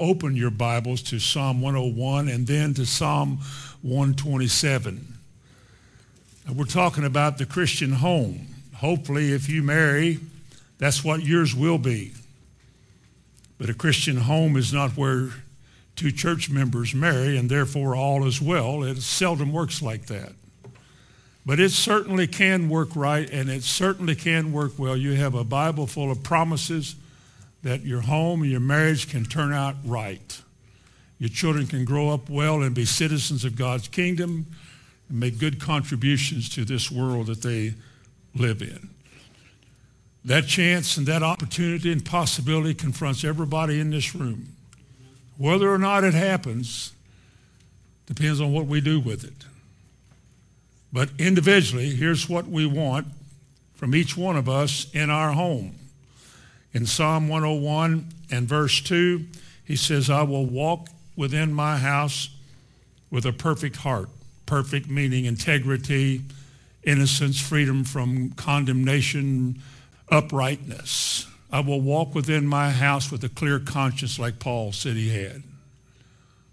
open your Bibles to Psalm 101 and then to Psalm 127. And we're talking about the Christian home. Hopefully, if you marry, that's what yours will be. But a Christian home is not where two church members marry and therefore all is well. It seldom works like that. But it certainly can work right and it certainly can work well. You have a Bible full of promises that your home and your marriage can turn out right. Your children can grow up well and be citizens of God's kingdom and make good contributions to this world that they live in. That chance and that opportunity and possibility confronts everybody in this room. Whether or not it happens depends on what we do with it. But individually, here's what we want from each one of us in our home. In Psalm 101 and verse 2, he says, I will walk within my house with a perfect heart. Perfect meaning integrity, innocence, freedom from condemnation, uprightness. I will walk within my house with a clear conscience like Paul said he had.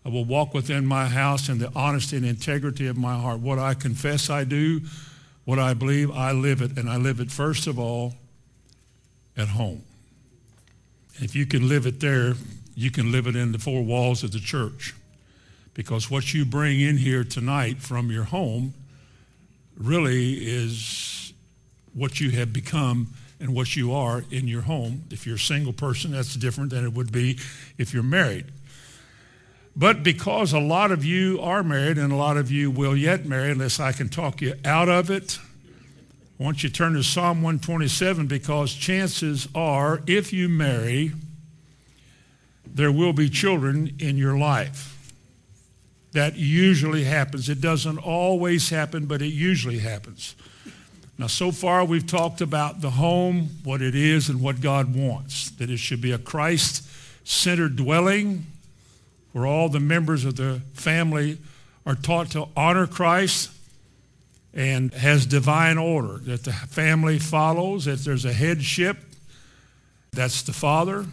I will walk within my house in the honesty and integrity of my heart. What I confess I do, what I believe, I live it. And I live it, first of all, at home. If you can live it there, you can live it in the four walls of the church. Because what you bring in here tonight from your home really is what you have become and what you are in your home. If you're a single person, that's different than it would be if you're married. But because a lot of you are married and a lot of you will yet marry, unless I can talk you out of it, I want you to turn to Psalm 127 because chances are, if you marry, there will be children in your life. That usually happens. It doesn't always happen, but it usually happens. Now, so far we've talked about the home, what it is, and what God wants. That it should be a Christ-centered dwelling where all the members of the family are taught to honor Christ and has divine order, that the family follows, that there's a headship. That's the father.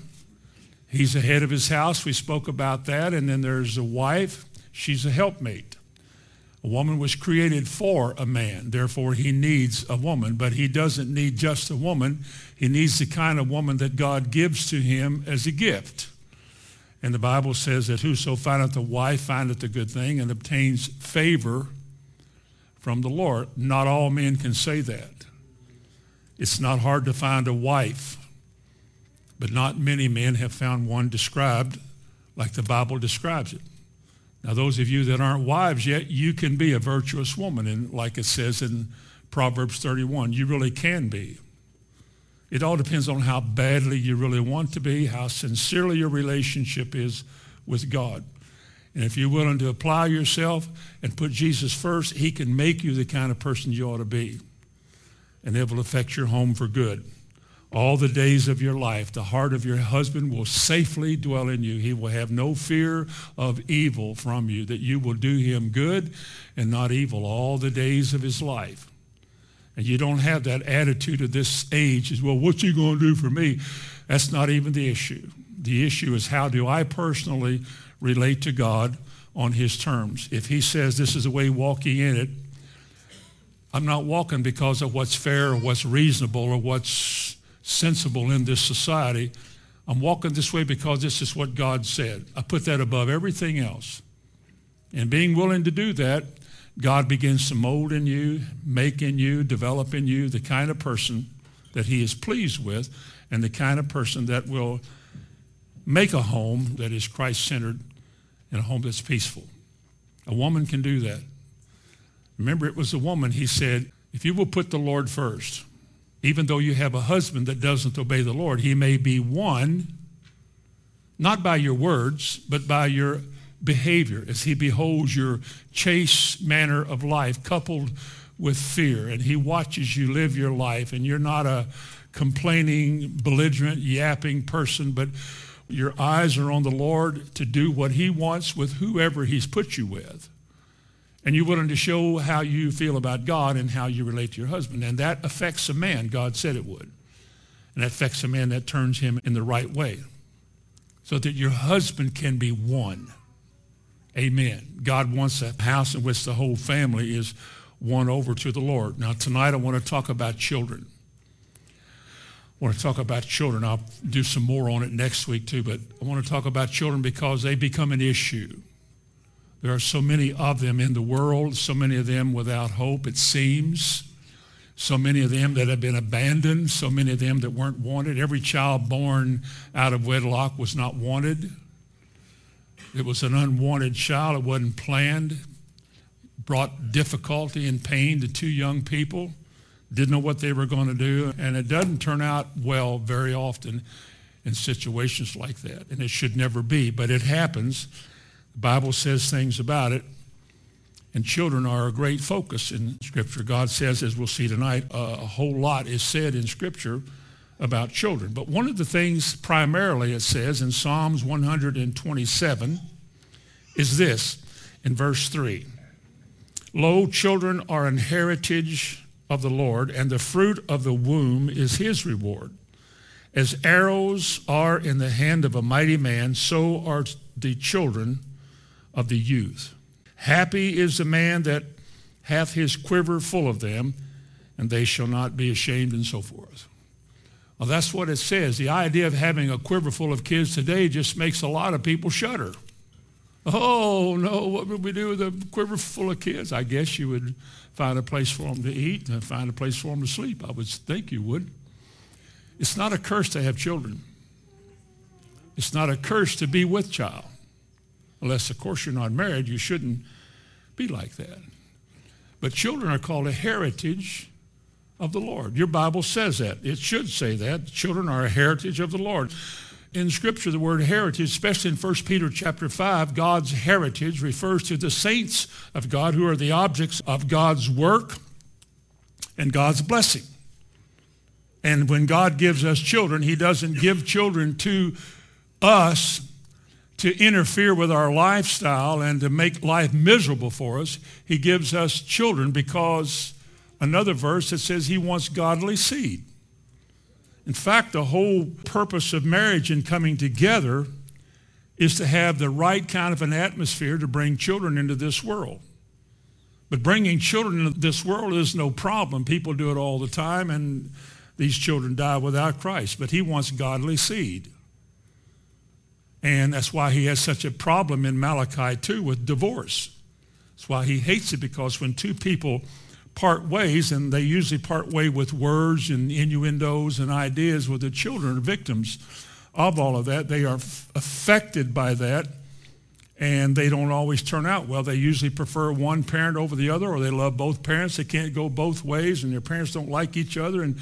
He's the head of his house. We spoke about that. And then there's a wife. She's a helpmate. A woman was created for a man. Therefore, he needs a woman. But he doesn't need just a woman. He needs the kind of woman that God gives to him as a gift. And the Bible says that whoso findeth a wife findeth a good thing and obtains favor from the Lord. Not all men can say that. It's not hard to find a wife, but not many men have found one described like the Bible describes it. Now, those of you that aren't wives yet, you can be a virtuous woman, and like it says in Proverbs 31, you really can be. It all depends on how badly you really want to be, how sincerely your relationship is with God. And if you're willing to apply yourself and put Jesus first, he can make you the kind of person you ought to be. And it will affect your home for good. All the days of your life, the heart of your husband will safely dwell in you. He will have no fear of evil from you, that you will do him good and not evil all the days of his life and you don't have that attitude of this age is, well, what's he going to do for me? That's not even the issue. The issue is how do I personally relate to God on his terms? If he says this is the way walking in it, I'm not walking because of what's fair or what's reasonable or what's sensible in this society. I'm walking this way because this is what God said. I put that above everything else. And being willing to do that God begins to mold in you, make in you, develop in you the kind of person that he is pleased with and the kind of person that will make a home that is Christ-centered and a home that's peaceful. A woman can do that. Remember, it was a woman, he said, if you will put the Lord first, even though you have a husband that doesn't obey the Lord, he may be won, not by your words, but by your behavior as he beholds your chaste manner of life coupled with fear and he watches you live your life and you're not a complaining, belligerent, yapping person, but your eyes are on the Lord to do what he wants with whoever he's put you with. And you're willing to show how you feel about God and how you relate to your husband. And that affects a man, God said it would. And that affects a man that turns him in the right way. so that your husband can be won. Amen. God wants a house in which the whole family is won over to the Lord. Now, tonight I want to talk about children. Want to talk about children. I'll do some more on it next week too, but I want to talk about children because they become an issue. There are so many of them in the world, so many of them without hope, it seems. So many of them that have been abandoned, so many of them that weren't wanted. Every child born out of wedlock was not wanted. It was an unwanted child. It wasn't planned. Brought difficulty and pain to two young people. Didn't know what they were going to do. And it doesn't turn out well very often in situations like that. And it should never be. But it happens. The Bible says things about it. And children are a great focus in Scripture. God says, as we'll see tonight, a whole lot is said in Scripture about children. But one of the things primarily it says in Psalms 127 is this in verse 3. Lo, children are an heritage of the Lord, and the fruit of the womb is his reward. As arrows are in the hand of a mighty man, so are the children of the youth. Happy is the man that hath his quiver full of them, and they shall not be ashamed, and so forth. Well, that's what it says. The idea of having a quiver full of kids today just makes a lot of people shudder. Oh, no, what would we do with a quiver full of kids? I guess you would find a place for them to eat and find a place for them to sleep. I would think you would. It's not a curse to have children. It's not a curse to be with child. Unless, of course, you're not married, you shouldn't be like that. But children are called a heritage of the Lord. Your Bible says that. It should say that. Children are a heritage of the Lord. In Scripture, the word heritage, especially in 1 Peter chapter 5, God's heritage refers to the saints of God who are the objects of God's work and God's blessing. And when God gives us children, he doesn't give children to us to interfere with our lifestyle and to make life miserable for us. He gives us children because another verse that says he wants godly seed. In fact, the whole purpose of marriage and coming together is to have the right kind of an atmosphere to bring children into this world. But bringing children into this world is no problem. People do it all the time, and these children die without Christ. But he wants godly seed. And that's why he has such a problem in Malachi 2 with divorce. That's why he hates it because when two people part ways, and they usually part way with words and innuendos and ideas with the children, are victims of all of that, they are f- affected by that and they don't always turn out well. They usually prefer one parent over the other or they love both parents. They can't go both ways and their parents don't like each other. And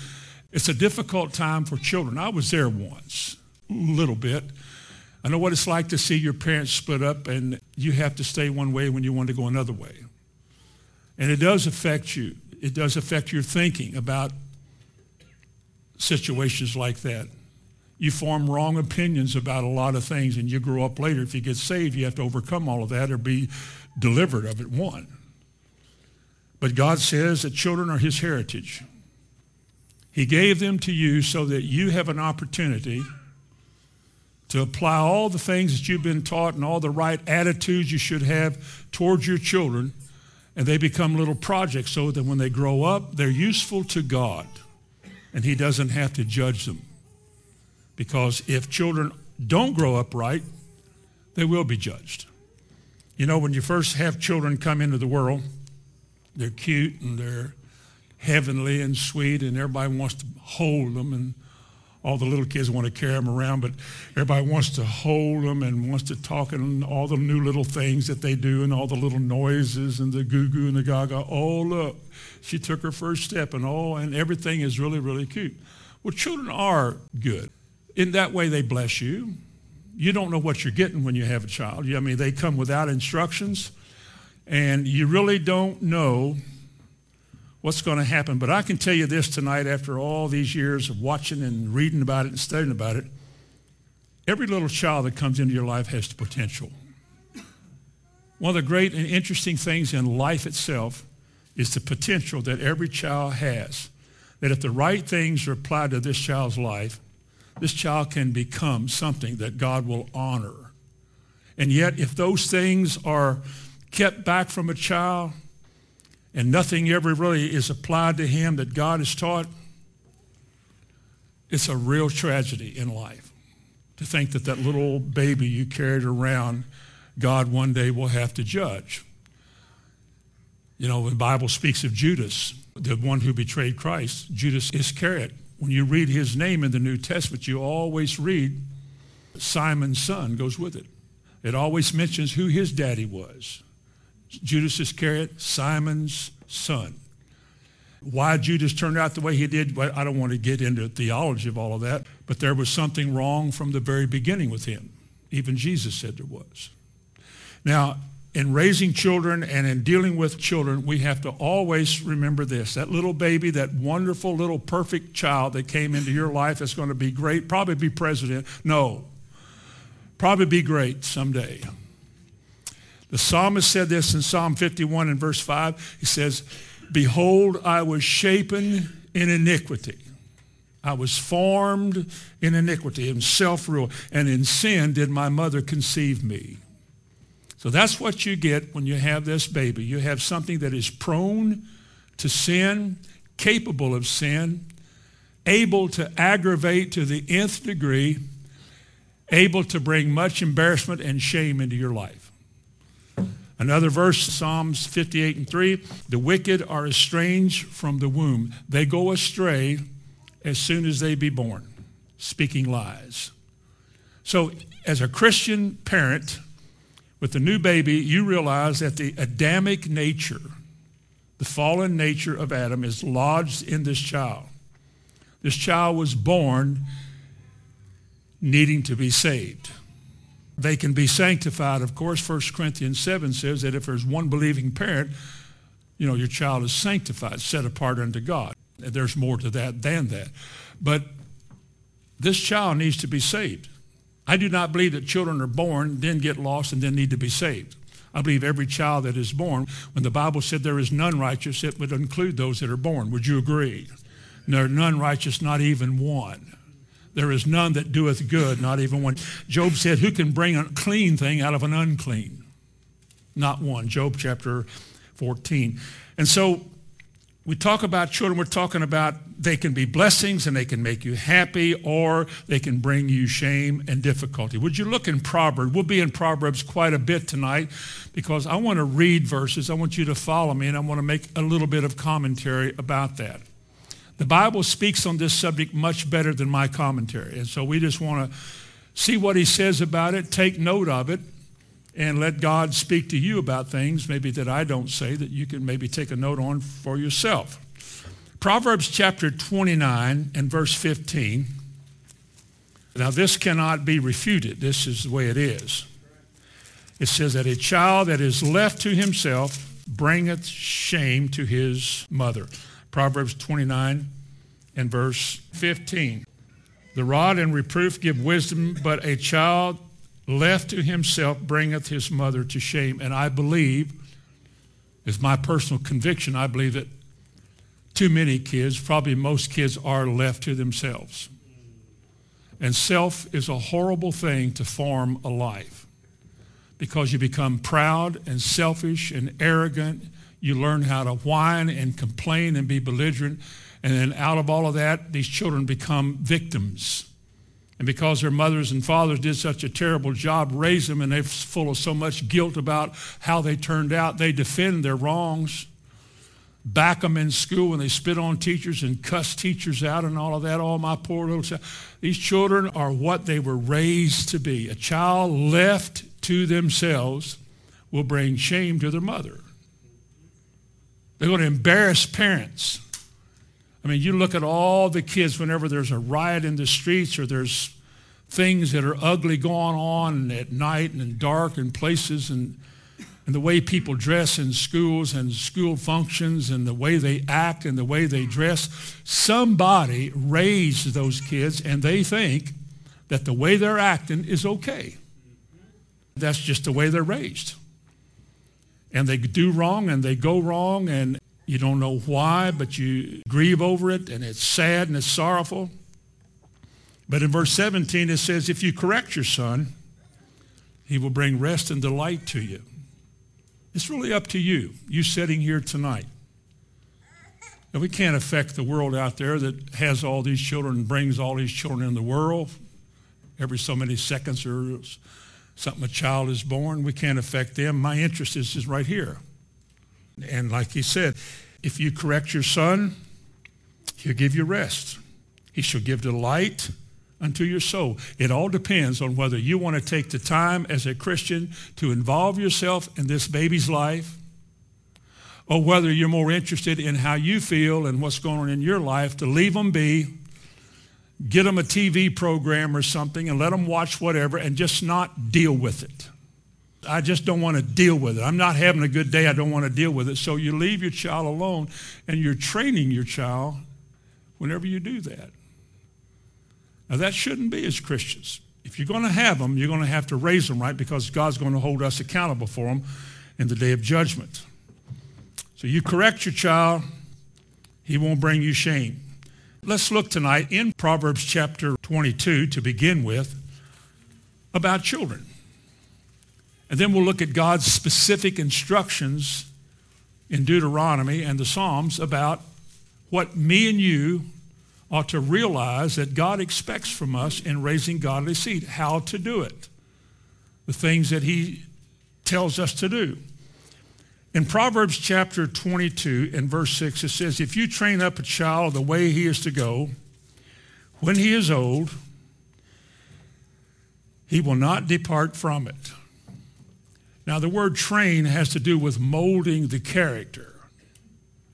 it's a difficult time for children. I was there once, a little bit. I know what it's like to see your parents split up and you have to stay one way when you want to go another way. And it does affect you. It does affect your thinking about situations like that. You form wrong opinions about a lot of things and you grow up later. If you get saved, you have to overcome all of that or be delivered of it, one. But God says that children are his heritage. He gave them to you so that you have an opportunity to apply all the things that you've been taught and all the right attitudes you should have towards your children, and they become little projects so that when they grow up, they're useful to God, and he doesn't have to judge them. Because if children don't grow up right, they will be judged. You know, when you first have children come into the world, they're cute and they're heavenly and sweet, and everybody wants to hold them and all the little kids want to carry them around, but everybody wants to hold them and wants to talk and all the new little things that they do and all the little noises and the goo goo and the gaga. Oh, look, she took her first step and oh, and everything is really, really cute. Well, children are good. In that way, they bless you. You don't know what you're getting when you have a child. I mean, they come without instructions, and you really don't know what's going to happen. But I can tell you this tonight after all these years of watching and reading about it and studying about it. Every little child that comes into your life has the potential. One of the great and interesting things in life itself is the potential that every child has. That if the right things are applied to this child's life, this child can become something that God will honor. And yet, if those things are kept back from a child and nothing ever really is applied to him that God has taught, it's a real tragedy in life to think that that little baby you carried around, God one day will have to judge. You know, the Bible speaks of Judas, the one who betrayed Christ, Judas Iscariot. When you read his name in the New Testament, you always read Simon's son goes with it. It always mentions who his daddy was. Judas Iscariot, Simon's son. Why Judas turned out the way he did, I don't want to get into theology of all of that, but there was something wrong from the very beginning with him. Even Jesus said there was. Now, in raising children and in dealing with children, we have to always remember this. That little baby, that wonderful little perfect child that came into your life that's going to be great, probably be president. No, probably be great someday. The psalmist said this in Psalm 51 and verse 5. He says, Behold, I was shapen in iniquity. I was formed in iniquity, in self-rule, and in sin did my mother conceive me. So that's what you get when you have this baby. You have something that is prone to sin, capable of sin, able to aggravate to the nth degree, able to bring much embarrassment and shame into your life. Another verse, Psalms 58 and 3, the wicked are estranged from the womb. They go astray as soon as they be born, speaking lies. So as a Christian parent, with the new baby, you realize that the Adamic nature, the fallen nature of Adam, is lodged in this child. This child was born needing to be saved. They can be sanctified. Of course, 1 Corinthians 7 says that if there's one believing parent, you know, your child is sanctified, set apart unto God. There's more to that than that. But this child needs to be saved. I do not believe that children are born, then get lost, and then need to be saved. I believe every child that is born, when the Bible said there is none righteous, it would include those that are born. Would you agree? There are none righteous, not even one. There is none that doeth good, not even one. Job said, who can bring a clean thing out of an unclean? Not one. Job chapter 14. And so we talk about children, we're talking about they can be blessings and they can make you happy or they can bring you shame and difficulty. Would you look in Proverbs? We'll be in Proverbs quite a bit tonight because I want to read verses. I want you to follow me and I want to make a little bit of commentary about that. The Bible speaks on this subject much better than my commentary. And so we just want to see what he says about it, take note of it, and let God speak to you about things maybe that I don't say that you can maybe take a note on for yourself. Proverbs chapter 29 and verse 15. Now this cannot be refuted. This is the way it is. It says that a child that is left to himself bringeth shame to his mother. Proverbs 29 and verse 15. The rod and reproof give wisdom, but a child left to himself bringeth his mother to shame. And I believe, is my personal conviction, I believe that too many kids, probably most kids, are left to themselves. And self is a horrible thing to form a life because you become proud and selfish and arrogant. You learn how to whine and complain and be belligerent. And then out of all of that, these children become victims and because their mothers and fathers did such a terrible job raising them and they're full of so much guilt about how they turned out, they defend their wrongs, back them in school when they spit on teachers and cuss teachers out and all of that. Oh, my poor little child. These children are what they were raised to be. A child left to themselves will bring shame to their mother. They're going to embarrass parents. I mean, you look at all the kids whenever there's a riot in the streets or there's things that are ugly going on at night and dark and places and, and the way people dress in schools and school functions and the way they act and the way they dress. Somebody raised those kids and they think that the way they're acting is okay. That's just the way they're raised. And they do wrong and they go wrong and you don't know why, but you grieve over it, and it's sad and it's sorrowful. But in verse 17 it says, if you correct your son, he will bring rest and delight to you. It's really up to you, you sitting here tonight. And we can't affect the world out there that has all these children and brings all these children in the world. Every so many seconds or something a child is born. We can't affect them. My interest is right here. And like he said, if you correct your son, he'll give you rest. He shall give delight unto your soul. It all depends on whether you want to take the time as a Christian to involve yourself in this baby's life or whether you're more interested in how you feel and what's going on in your life to leave them be, get them a TV program or something and let them watch whatever and just not deal with it. I just don't want to deal with it. I'm not having a good day. I don't want to deal with it. So you leave your child alone and you're training your child whenever you do that. Now that shouldn't be as Christians. If you're going to have them, you're going to have to raise them right because God's going to hold us accountable for them in the day of judgment. So you correct your child, he won't bring you shame. Let's look tonight in Proverbs chapter 22 to begin with about children. And then we'll look at God's specific instructions in Deuteronomy and the Psalms about what me and you ought to realize that God expects from us in raising godly seed, how to do it, the things that he tells us to do. In Proverbs chapter 22 and verse 6, it says, If you train up a child the way he is to go, when he is old, he will not depart from it. Now, the word train has to do with molding the character.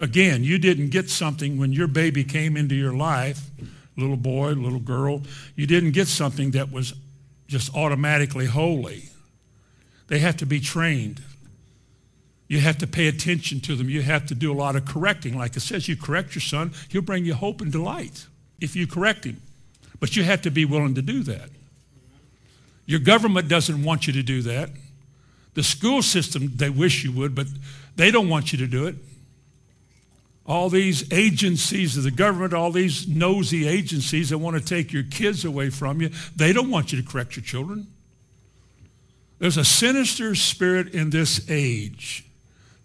Again, you didn't get something when your baby came into your life, little boy, little girl. You didn't get something that was just automatically holy. They have to be trained. You have to pay attention to them. You have to do a lot of correcting. Like it says, you correct your son, he'll bring you hope and delight if you correct him. But you have to be willing to do that. Your government doesn't want you to do that. The school system, they wish you would, but they don't want you to do it. All these agencies of the government, all these nosy agencies that want to take your kids away from you, they don't want you to correct your children. There's a sinister spirit in this age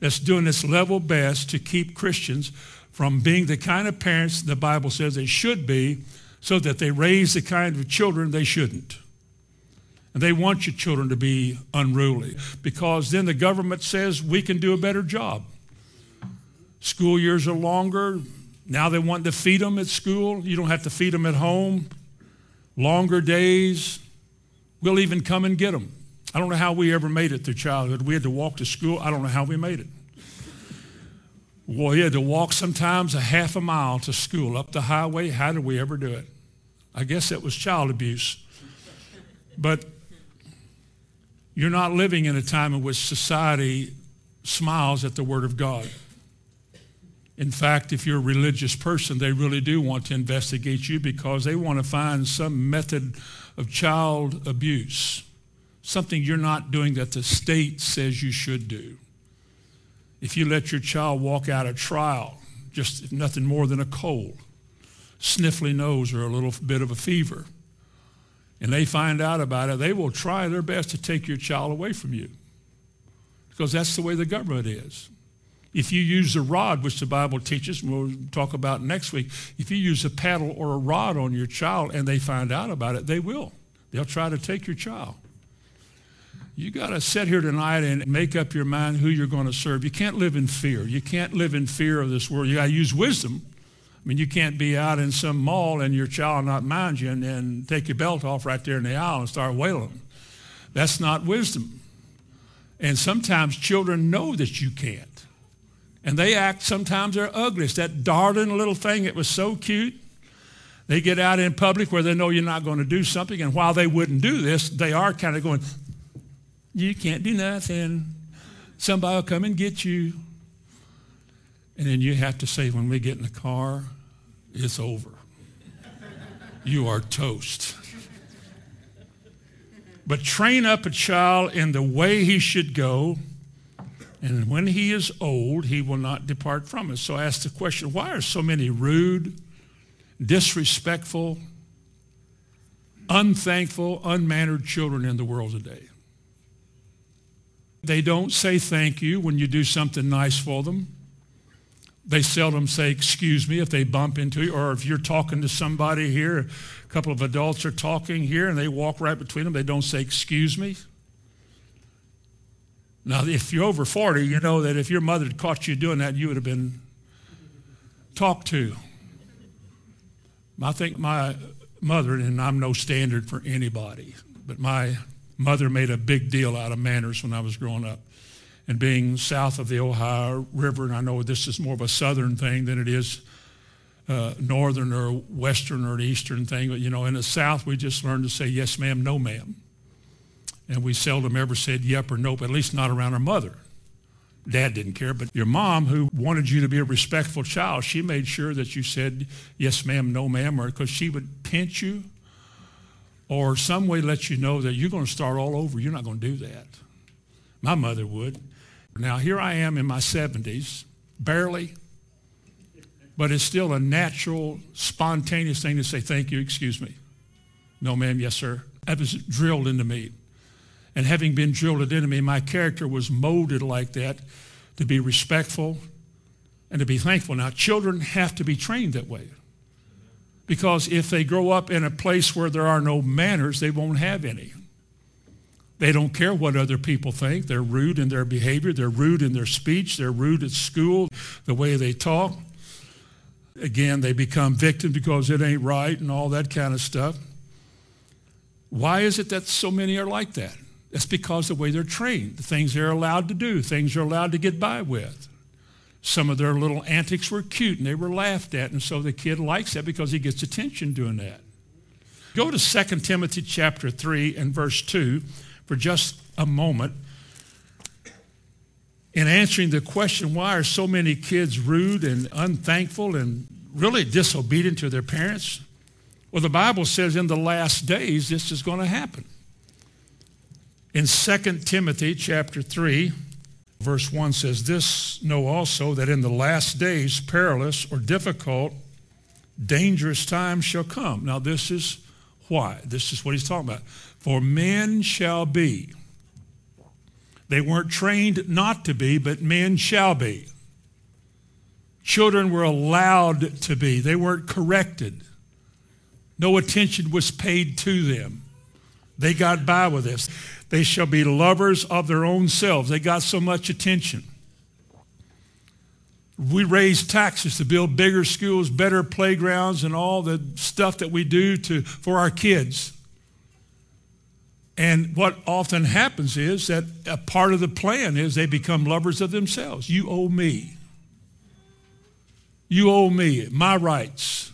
that's doing its level best to keep Christians from being the kind of parents the Bible says they should be so that they raise the kind of children they shouldn't. And they want your children to be unruly because then the government says we can do a better job. School years are longer. Now they want to feed them at school. You don't have to feed them at home. Longer days. We'll even come and get them. I don't know how we ever made it through childhood. We had to walk to school. I don't know how we made it. Well, we had to walk sometimes a half a mile to school up the highway. How did we ever do it? I guess it was child abuse. But you're not living in a time in which society smiles at the Word of God. In fact, if you're a religious person, they really do want to investigate you because they want to find some method of child abuse something you're not doing that the state says you should do. If you let your child walk out of trial, just nothing more than a cold, sniffly nose, or a little bit of a fever, and they find out about it, they will try their best to take your child away from you because that's the way the government is. If you use a rod, which the Bible teaches, and we'll talk about next week, if you use a paddle or a rod on your child and they find out about it, they will. They'll try to take your child. You got to sit here tonight and make up your mind who you're going to serve. You can't live in fear. You can't live in fear of this world. You got to use wisdom. I mean, you can't be out in some mall and your child not mind you and, and take your belt off right there in the aisle and start wailing. That's not wisdom. And sometimes children know that you can't. And they act, sometimes they're ugly. That darling little thing that was so cute. They get out in public where they know you're not going to do something. And while they wouldn't do this, they are kind of going, you can't do nothing. Somebody will come and get you. And then you have to say, when we get in the car, it's over. You are toast. But train up a child in the way he should go, and when he is old, he will not depart from it. So I ask the question why are so many rude, disrespectful, unthankful, unmannered children in the world today. They don't say thank you when you do something nice for them. They seldom say excuse me if they bump into you or if you're talking to somebody here, a couple of adults are talking here and they walk right between them, they don't say excuse me. Now, if you're over 40, you know that if your mother had caught you doing that, you would have been talked to. I think my mother, and I'm no standard for anybody, but my mother made a big deal out of manners when I was growing up. And being south of the Ohio River, and I know this is more of a southern thing than it is uh, northern or western or eastern thing, but you know, in the south we just learned to say yes ma'am, no ma'am. And we seldom ever said yep or nope, at least not around our mother. Dad didn't care, but your mom, who wanted you to be a respectful child, she made sure that you said yes, ma'am, no, ma'am, or because she would pinch you or some way let you know that you're going to start all over. You're not going to do that. My mother would. Now, here I am in my 70s, barely, but it's still a natural, spontaneous thing to say, thank you, excuse me. No, ma'am, yes, sir. That was drilled into me. And having been drilled into me, my character was molded like that to be respectful and to be thankful. Now, children have to be trained that way. Because if they grow up in a place where there are no manners, they won't have any. They don't care what other people think. They're rude in their behavior. They're rude in their speech. They're rude at school, the way they talk. Again, they become victims because it ain't right and all that kind of stuff. Why is it that so many are like that? That's because the way they're trained, the things they're allowed to do, things they're allowed to get by with. Some of their little antics were cute and they were laughed at, and so the kid likes that because he gets attention doing that. Go to 2 Timothy chapter 3 and verse 2 for just a moment. In answering the question, why are so many kids rude and unthankful and really disobedient to their parents? Well, the Bible says in the last days this is going to happen. In 2 Timothy chapter 3, verse 1 says, This know also that in the last days perilous or difficult, dangerous times shall come. Now this is why. This is what he's talking about. For men shall be. They weren't trained not to be, but men shall be. Children were allowed to be. They weren't corrected. No attention was paid to them. They got by with this. They shall be lovers of their own selves. They got so much attention. We raise taxes to build bigger schools, better playgrounds, and all the stuff that we do to, for our kids. And what often happens is that a part of the plan is they become lovers of themselves. You owe me. You owe me my rights.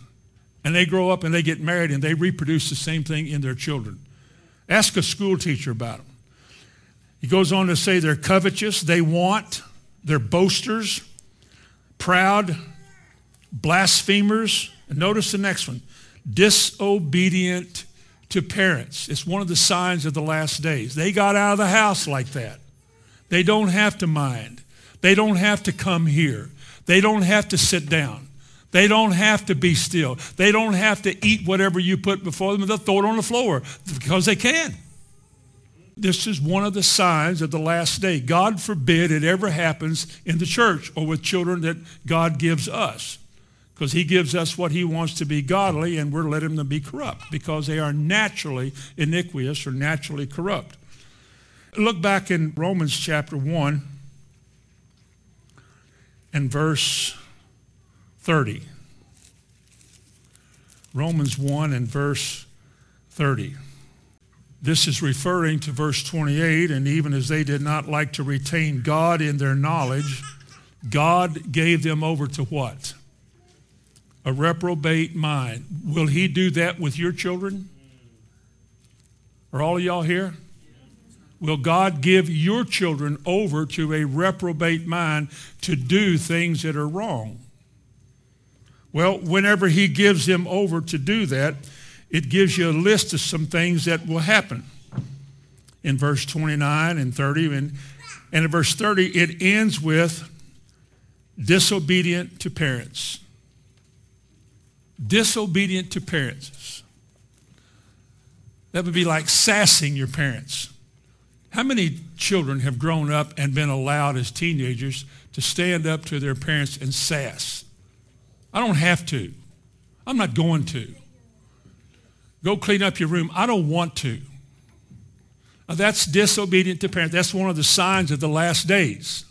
And they grow up and they get married and they reproduce the same thing in their children. Ask a school teacher about them. He goes on to say they're covetous, they want, they're boasters, proud, blasphemers. And notice the next one disobedient to parents. It's one of the signs of the last days. They got out of the house like that. They don't have to mind. They don't have to come here. They don't have to sit down. They don't have to be still. They don't have to eat whatever you put before them. They'll throw it on the floor because they can. This is one of the signs of the last day. God forbid it ever happens in the church or with children that God gives us. Because he gives us what he wants to be godly and we're letting them be corrupt because they are naturally iniquitous or naturally corrupt. Look back in Romans chapter 1 and verse 30. Romans 1 and verse 30. This is referring to verse 28, and even as they did not like to retain God in their knowledge, God gave them over to what? A reprobate mind. Will he do that with your children? Are all of y'all here? Will God give your children over to a reprobate mind to do things that are wrong? Well, whenever he gives them over to do that, it gives you a list of some things that will happen in verse 29 and 30. And, and in verse 30, it ends with disobedient to parents. Disobedient to parents. That would be like sassing your parents. How many children have grown up and been allowed as teenagers to stand up to their parents and sass? I don't have to. I'm not going to. Go clean up your room. I don't want to. Now, that's disobedient to parents. That's one of the signs of the last days.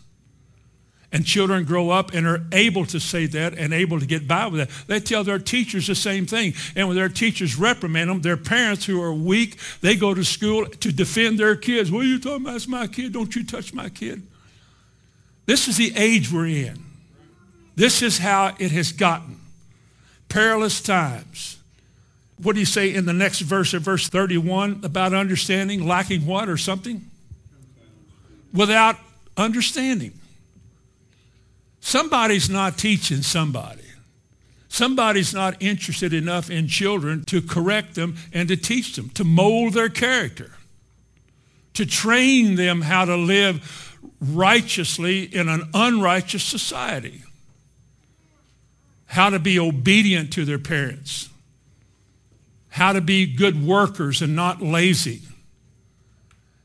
And children grow up and are able to say that and able to get by with that. They tell their teachers the same thing. And when their teachers reprimand them, their parents who are weak, they go to school to defend their kids. What are you talking about? It's my kid. Don't you touch my kid. This is the age we're in. This is how it has gotten. Perilous times. What do you say in the next verse of verse 31 about understanding? Lacking what or something? Without understanding. Somebody's not teaching somebody. Somebody's not interested enough in children to correct them and to teach them, to mold their character, to train them how to live righteously in an unrighteous society, how to be obedient to their parents, how to be good workers and not lazy.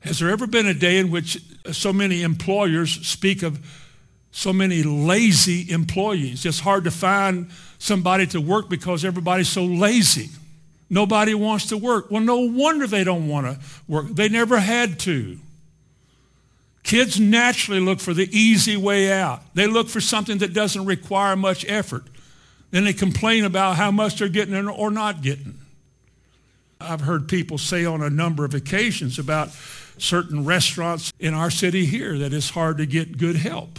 Has there ever been a day in which so many employers speak of so many lazy employees. It's hard to find somebody to work because everybody's so lazy. Nobody wants to work. Well, no wonder they don't want to work. They never had to. Kids naturally look for the easy way out. They look for something that doesn't require much effort. Then they complain about how much they're getting or not getting. I've heard people say on a number of occasions about certain restaurants in our city here that it's hard to get good help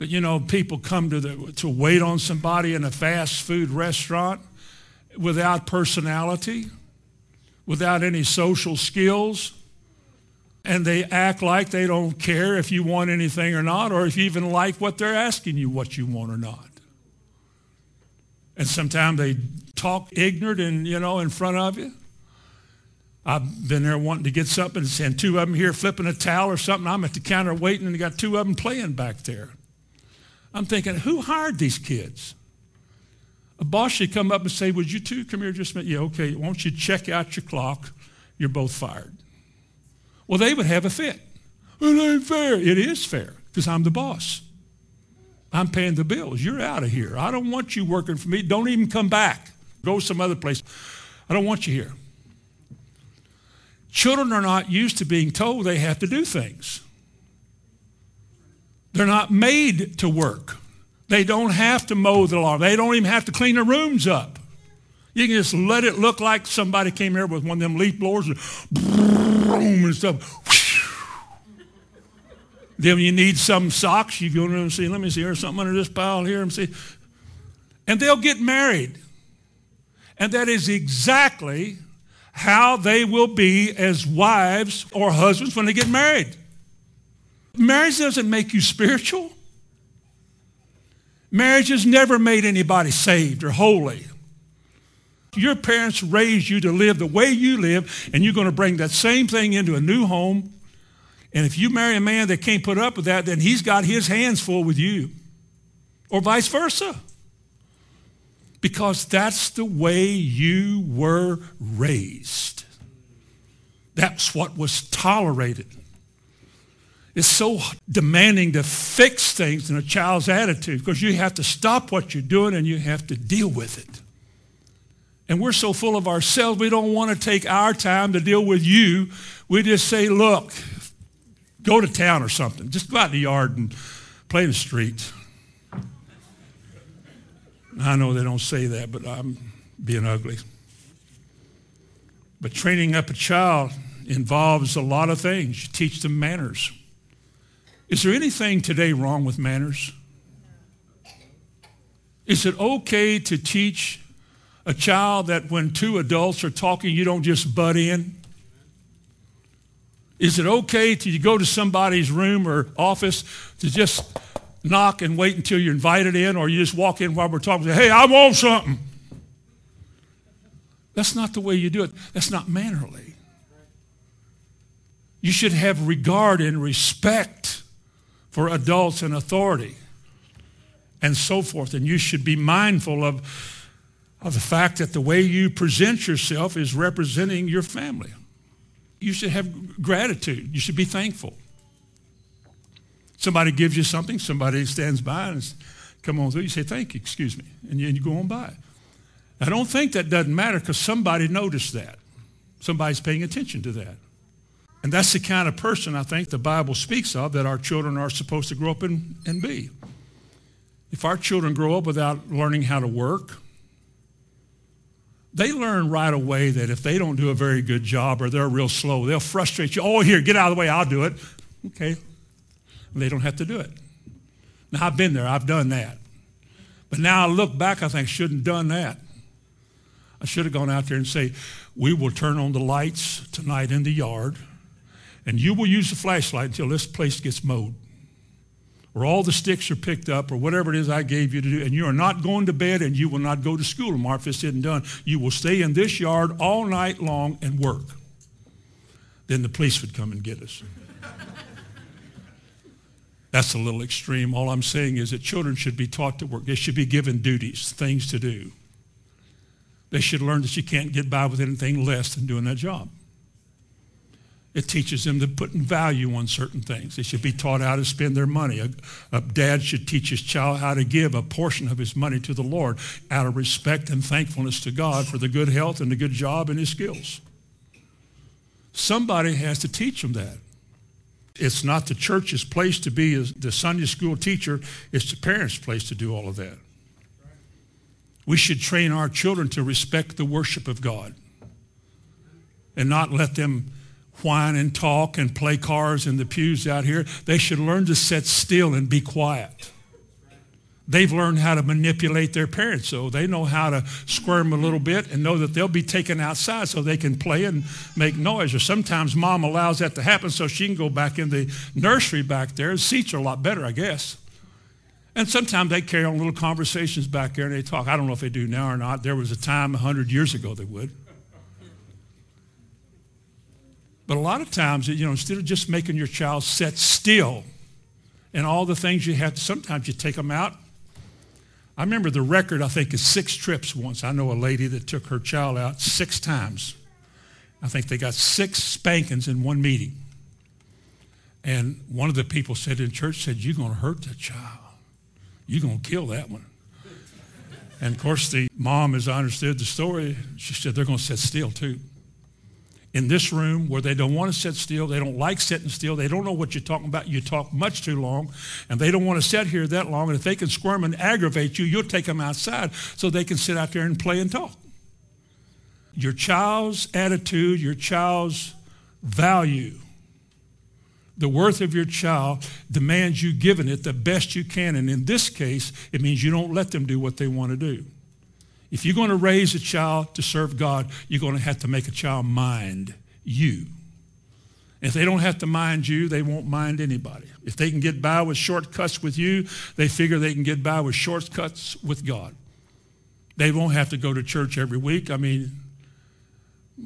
But you know, people come to, the, to wait on somebody in a fast food restaurant without personality, without any social skills, and they act like they don't care if you want anything or not, or if you even like what they're asking you what you want or not. And sometimes they talk ignorant and, you know, in front of you. I've been there wanting to get something and two of them here flipping a towel or something. I'm at the counter waiting and they got two of them playing back there. I'm thinking, who hired these kids? A boss should come up and say, would you two come here just a minute? Yeah, okay, why don't you check out your clock? You're both fired. Well, they would have a fit. It ain't fair. It is fair because I'm the boss. I'm paying the bills. You're out of here. I don't want you working for me. Don't even come back. Go some other place. I don't want you here. Children are not used to being told they have to do things. They're not made to work. They don't have to mow the lawn. They don't even have to clean their rooms up. You can just let it look like somebody came here with one of them leaf blowers and boom and stuff. Then you need some socks, you go in and see, let me see, there's something under this pile here and see. And they'll get married. And that is exactly how they will be as wives or husbands when they get married. Marriage doesn't make you spiritual. Marriage has never made anybody saved or holy. Your parents raised you to live the way you live, and you're going to bring that same thing into a new home. And if you marry a man that can't put up with that, then he's got his hands full with you, or vice versa. Because that's the way you were raised. That's what was tolerated. It's so demanding to fix things in a child's attitude because you have to stop what you're doing and you have to deal with it. And we're so full of ourselves, we don't want to take our time to deal with you. We just say, look, go to town or something. Just go out in the yard and play in the street. I know they don't say that, but I'm being ugly. But training up a child involves a lot of things. You teach them manners. Is there anything today wrong with manners? Is it okay to teach a child that when two adults are talking, you don't just butt in? Is it okay to you go to somebody's room or office to just knock and wait until you're invited in, or you just walk in while we're talking and say, hey, I want something? That's not the way you do it. That's not mannerly. You should have regard and respect for adults in authority and so forth. And you should be mindful of of the fact that the way you present yourself is representing your family. You should have gratitude. You should be thankful. Somebody gives you something, somebody stands by and come on through, you say, thank you, excuse me, and you, go on by. I don't think that doesn't matter because somebody noticed that. Somebody's paying attention to that. And that's the kind of person I think the Bible speaks of that our children are supposed to grow up and, and be. If our children grow up without learning how to work, they learn right away that if they don't do a very good job or they're real slow, they'll frustrate you. Oh, here, get out of the way, I'll do it. Okay. They don't have to do it. Now, I've been there, I've done that. But now I look back, I think shouldn't have done that. I should have gone out there and say, we will turn on the lights tonight in the yard, and you will use the flashlight until this place gets mowed or all the sticks are picked up or whatever it is I gave you to do, and you are not going to bed and you will not go to school tomorrow if this isn't done. You will stay in this yard all night long and work. Then the police would come and get us. That's a little extreme. All I'm saying is that children should be taught to work. They should be given duties, things to do. They should learn that you can't get by with anything less than doing that job. It teaches them to put in value on certain things. They should be taught how to spend their money. A, a, dad should teach his child how to give a portion of his money to the Lord out of respect and thankfulness to God for the good health and the good job and his skills. Somebody has to teach them that. It's not the church's place to be the Sunday school teacher. It's the parents' place to do all of that. We should train our children to respect the worship of God and not let them whine and talk and play cars in the pews out here. They should learn to sit still and be quiet. They've learned how to manipulate their parents, so they know how to squirm a little bit and know that they'll be taken outside so they can play and make noise. Or sometimes mom allows that to happen so she can go back in the nursery back there. The seats are a lot better, I guess. And sometimes they carry on little conversations back there and they talk. I don't know if they do now or not. There was a time 100 years ago they would. But a lot of times, you know, instead of just making your child sit still and all the things you have, to, sometimes you take them out. I remember the record, I think, is six trips once. I know a lady that took her child out six times. I think they got six spankings in one meeting. And one of the people said in church, said, you're going to hurt that child. You're going to kill that one. And of course, the mom, as I understood the story, she said, they're going to sit still too in this room where they don't want to sit still. They don't like sitting still. They don't know what you're talking about. You talk much too long, and they don't want to sit here that long. And if they can squirm and aggravate you, you'll take them outside so they can sit out there and play and talk. Your child's attitude, your child's value, the worth of your child demands you giving it the best you can. And in this case, it means you don't let them do what they want to do. If you're going to raise a child to serve God, you're going to have to make a child mind you. If they don't have to mind you, they won't mind anybody. If they can get by with shortcuts with you, they figure they can get by with shortcuts with God. They won't have to go to church every week. I mean,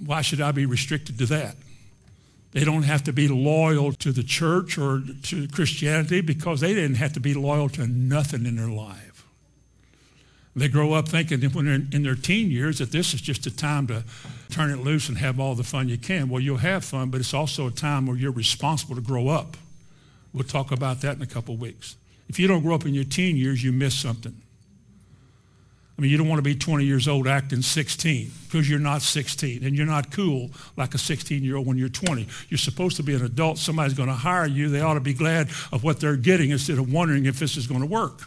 why should I be restricted to that? They don't have to be loyal to the church or to Christianity because they didn't have to be loyal to nothing in their life. They grow up thinking that when they're in their teen years that this is just a time to turn it loose and have all the fun you can. Well, you'll have fun, but it's also a time where you're responsible to grow up. We'll talk about that in a couple weeks. If you don't grow up in your teen years, you miss something. I mean, you don't want to be 20 years old acting 16 because you're not 16 and you're not cool like a 16-year-old when you're 20. You're supposed to be an adult. Somebody's going to hire you. They ought to be glad of what they're getting instead of wondering if this is going to work.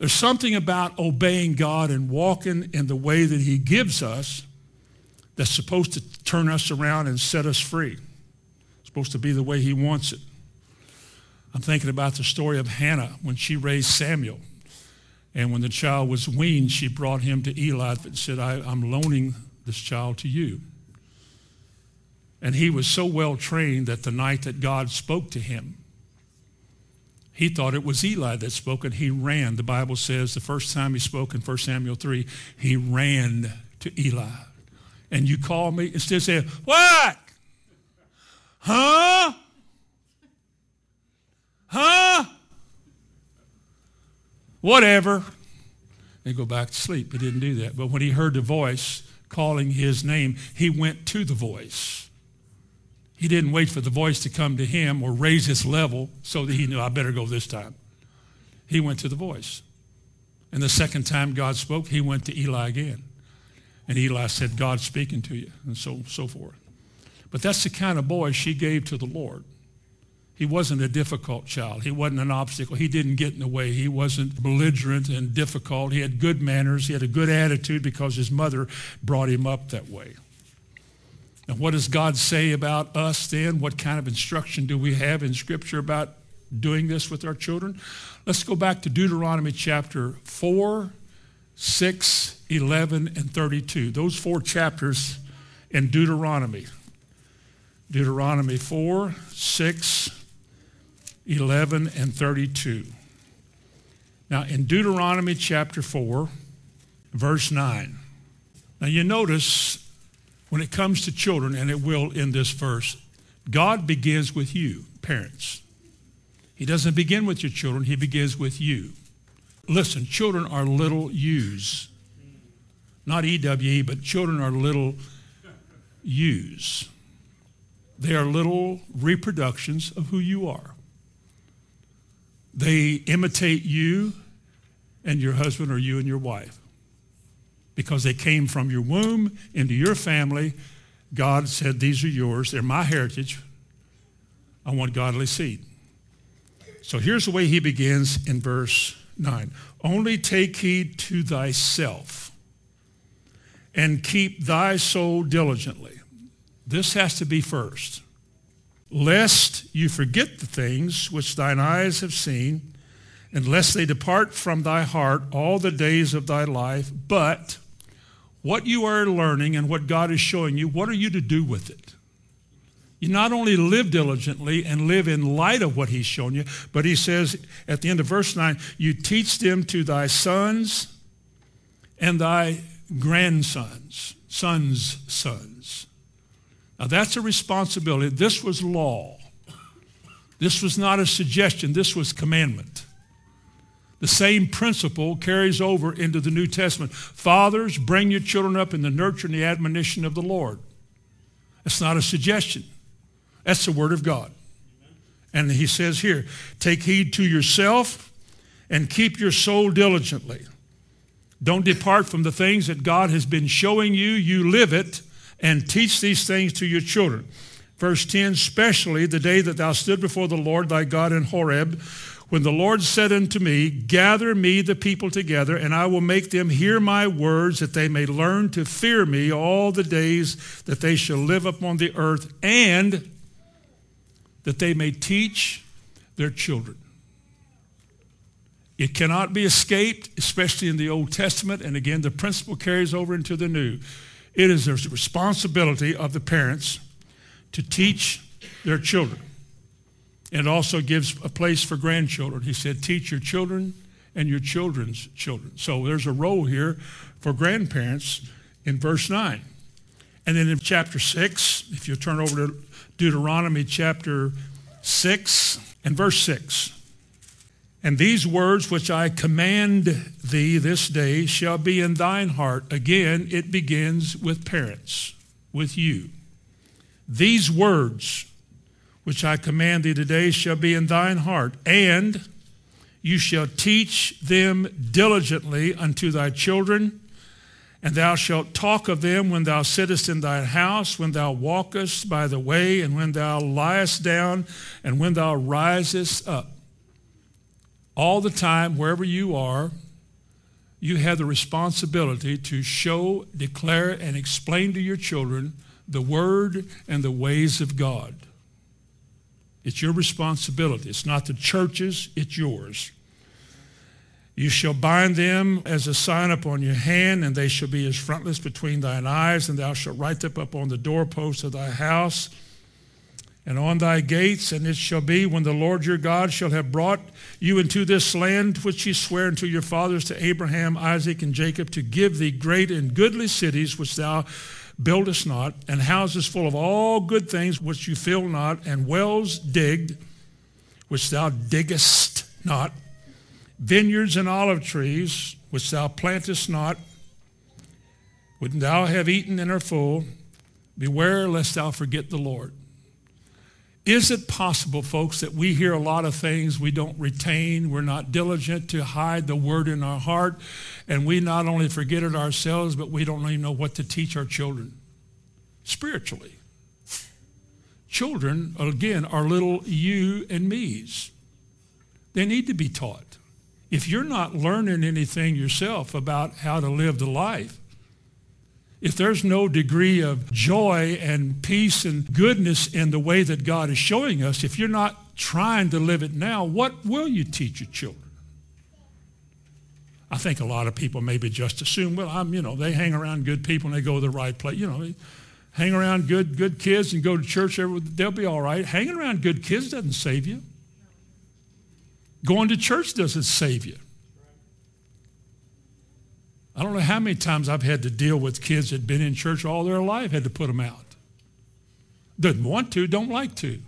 There's something about obeying God and walking in the way that he gives us that's supposed to turn us around and set us free. It's supposed to be the way he wants it. I'm thinking about the story of Hannah when she raised Samuel. And when the child was weaned, she brought him to Eli and said, I, am loaning this child to you. And he was so well trained that the night that God spoke to him, he thought it was Eli that spoke and he ran. The Bible says the first time he spoke in 1 Samuel 3, he ran to Eli. And you call me, instead of saying, what? Huh? Huh? Whatever. and go back to sleep. He didn't do that. But when he heard the voice calling his name, he went to the voice. He didn't wait for the voice to come to him or raise his level so that he knew, I better go this time. He went to the voice. And the second time God spoke, he went to Eli again. And Eli said, God's speaking to you, and so, so forth. But that's the kind of boy she gave to the Lord. He wasn't a difficult child. He wasn't an obstacle. He didn't get in the way. He wasn't belligerent and difficult. He had good manners. He had a good attitude because his mother brought him up that way. And what does God say about us then? What kind of instruction do we have in Scripture about doing this with our children? Let's go back to Deuteronomy chapter 4, 6, 11, and 32. Those four chapters in Deuteronomy. Deuteronomy 4, 6, 11, and 32. Now, in Deuteronomy chapter 4, verse 9. Now, you notice when it comes to children, and it will in this verse, God begins with you, parents. He doesn't begin with your children, He begins with you. Listen, children are little U's. Not EWE, but children are little U's. They are little reproductions of who you are. They imitate you and your husband or you and your wife because they came from your womb into your family. God said, These are yours. They're my heritage. I want godly seed. So here's the way he begins in verse 9 Only take heed to thyself and keep thy soul diligently. This has to be first lest you forget the things which thine eyes have seen, and lest they depart from thy heart all the days of thy life. But what you are learning and what God is showing you, what are you to do with it? You not only live diligently and live in light of what he's shown you, but he says at the end of verse 9, you teach them to thy sons and thy grandsons, sons' sons. Now that's a responsibility. This was law. This was not a suggestion. This was commandment. The same principle carries over into the New Testament. Fathers, bring your children up in the nurture and the admonition of the Lord. That's not a suggestion. That's the Word of God. And he says here, take heed to yourself and keep your soul diligently. Don't depart from the things that God has been showing you. You live it and teach these things to your children. Verse 10, especially the day that thou stood before the Lord thy God in Horeb, when the Lord said unto me, Gather me the people together, and I will make them hear my words, that they may learn to fear me all the days that they shall live upon the earth, and that they may teach their children. It cannot be escaped, especially in the Old Testament, and again, the principle carries over into the New. It is the responsibility of the parents to teach their children. It also gives a place for grandchildren. He said, teach your children and your children's children. So there's a role here for grandparents in verse 9. And then in chapter 6, if you turn over to Deuteronomy chapter 6 and verse 6. And these words which I command thee this day shall be in thine heart. Again, it begins with parents, with you. These words which I command thee today shall be in thine heart, and you shall teach them diligently unto thy children, and thou shalt talk of them when thou sittest in thy house, when thou walkest by the way, and when thou liest down, and when thou risest up all the time, wherever you are, you have the responsibility to show, declare, and explain to your children the word and the ways of God. It's your responsibility. It's not the church's, it's yours. You shall bind them as a sign upon your hand, and they shall be as frontlets between thine eyes, and thou shalt write them up on the doorposts of thy house and on thy gates, and it shall be when the Lord your God shall have brought you into this land which he sware unto your fathers, to Abraham, Isaac, and Jacob, to give thee great and goodly cities which thou buildest not, and houses full of all good things which you fill not, and wells digged which thou diggest not, vineyards and olive trees which thou plantest not, when thou have eaten and are full, beware lest thou forget the Lord. Is it possible, folks, that we hear a lot of things we don't retain, we're not diligent to hide the word in our heart, and we not only forget it ourselves, but we don't even know what to teach our children spiritually? Children, again, are little you and me's. They need to be taught. If you're not learning anything yourself about how to live the life, if there's no degree of joy and peace and goodness in the way that God is showing us, if you're not trying to live it now, what will you teach your children? I think a lot of people maybe just assume, well, I'm, you know, they hang around good people and they go to the right place. You know, hang around good, good kids and go to church, they'll be all right. Hanging around good kids doesn't save you. Going to church doesn't save you. I don't know how many times I've had to deal with kids that had been in church all their life, had to put them out. Didn't want to, don't like to.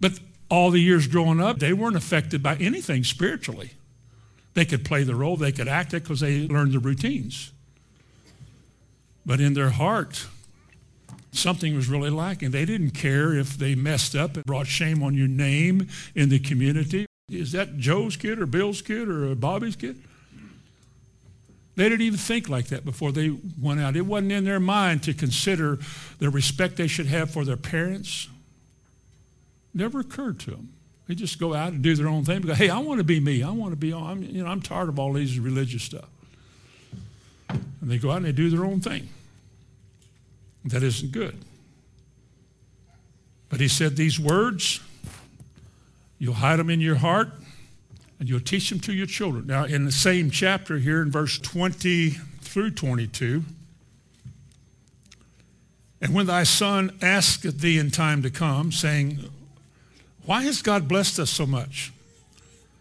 But all the years growing up, they weren't affected by anything spiritually. They could play the role, they could act it because they learned the routines. But in their heart, something was really lacking. They didn't care if they messed up and brought shame on your name in the community. Is that Joe's kid or Bill's kid or Bobby's kid? They didn't even think like that before they went out. It wasn't in their mind to consider the respect they should have for their parents. Never occurred to them. They just go out and do their own thing. Go, hey, I want to be me. I want to be. I'm, you know, I'm tired of all these religious stuff. And they go out and they do their own thing. That isn't good. But he said these words. You'll hide them in your heart and you'll teach them to your children. Now, in the same chapter here in verse 20 through 22, and when thy son asketh thee in time to come, saying, Why has God blessed us so much?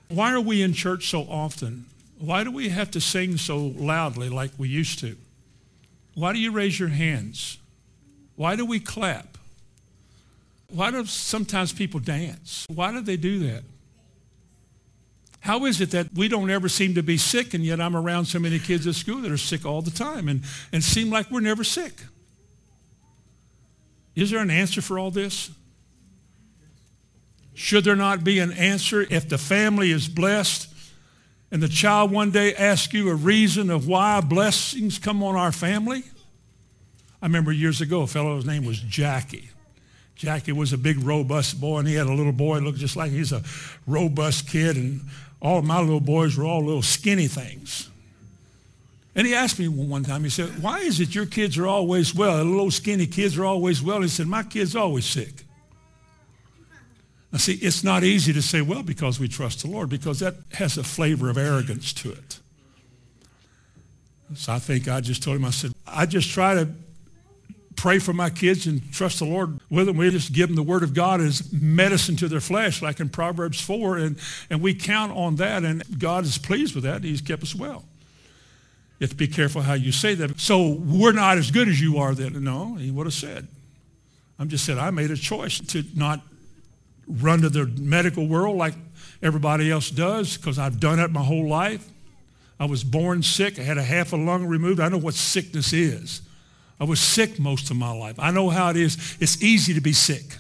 Why are we in church so often? Why do we have to sing so loudly like we used to? Why do you raise your hands? Why do we clap? Why do sometimes people dance? Why do they do that? How is it that we don't ever seem to be sick and yet I'm around so many kids at school that are sick all the time and, and seem like we're never sick? Is there an answer for all this? Should there not be an answer if the family is blessed and the child one day asks you a reason of why blessings come on our family? I remember years ago a fellow's name was Jackie. Jackie was a big, robust boy, and he had a little boy looked just like he's a robust kid. And all my little boys were all little skinny things. And he asked me one time, he said, why is it your kids are always well? The little skinny kids are always well. He said, my kid's always sick. Now see, it's not easy to say, well, because we trust the Lord, because that has a flavor of arrogance to it. So I think I just told him, I said, I just try to pray for my kids and trust the Lord with them. We just give them the word of God as medicine to their flesh, like in Proverbs 4, and, and we count on that, and God is pleased with that. He's kept us well. You have to be careful how you say that. So we're not as good as you are then. No, he would have said. I'm just saying I made a choice to not run to the medical world like everybody else does because I've done it my whole life. I was born sick. I had a half a lung removed. I know what sickness is. I was sick most of my life. I know how it is. It's easy to be sick.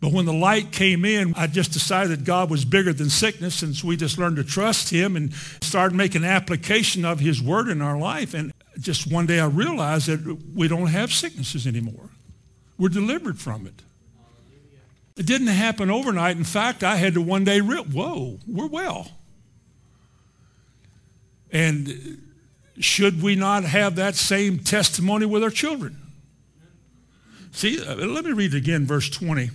But when the light came in, I just decided that God was bigger than sickness, and so we just learned to trust Him and started making application of His Word in our life. And just one day I realized that we don't have sicknesses anymore. We're delivered from it. It didn't happen overnight. In fact, I had to one day real, whoa, we're well. And should we not have that same testimony with our children? See, uh, let me read again, verse 20.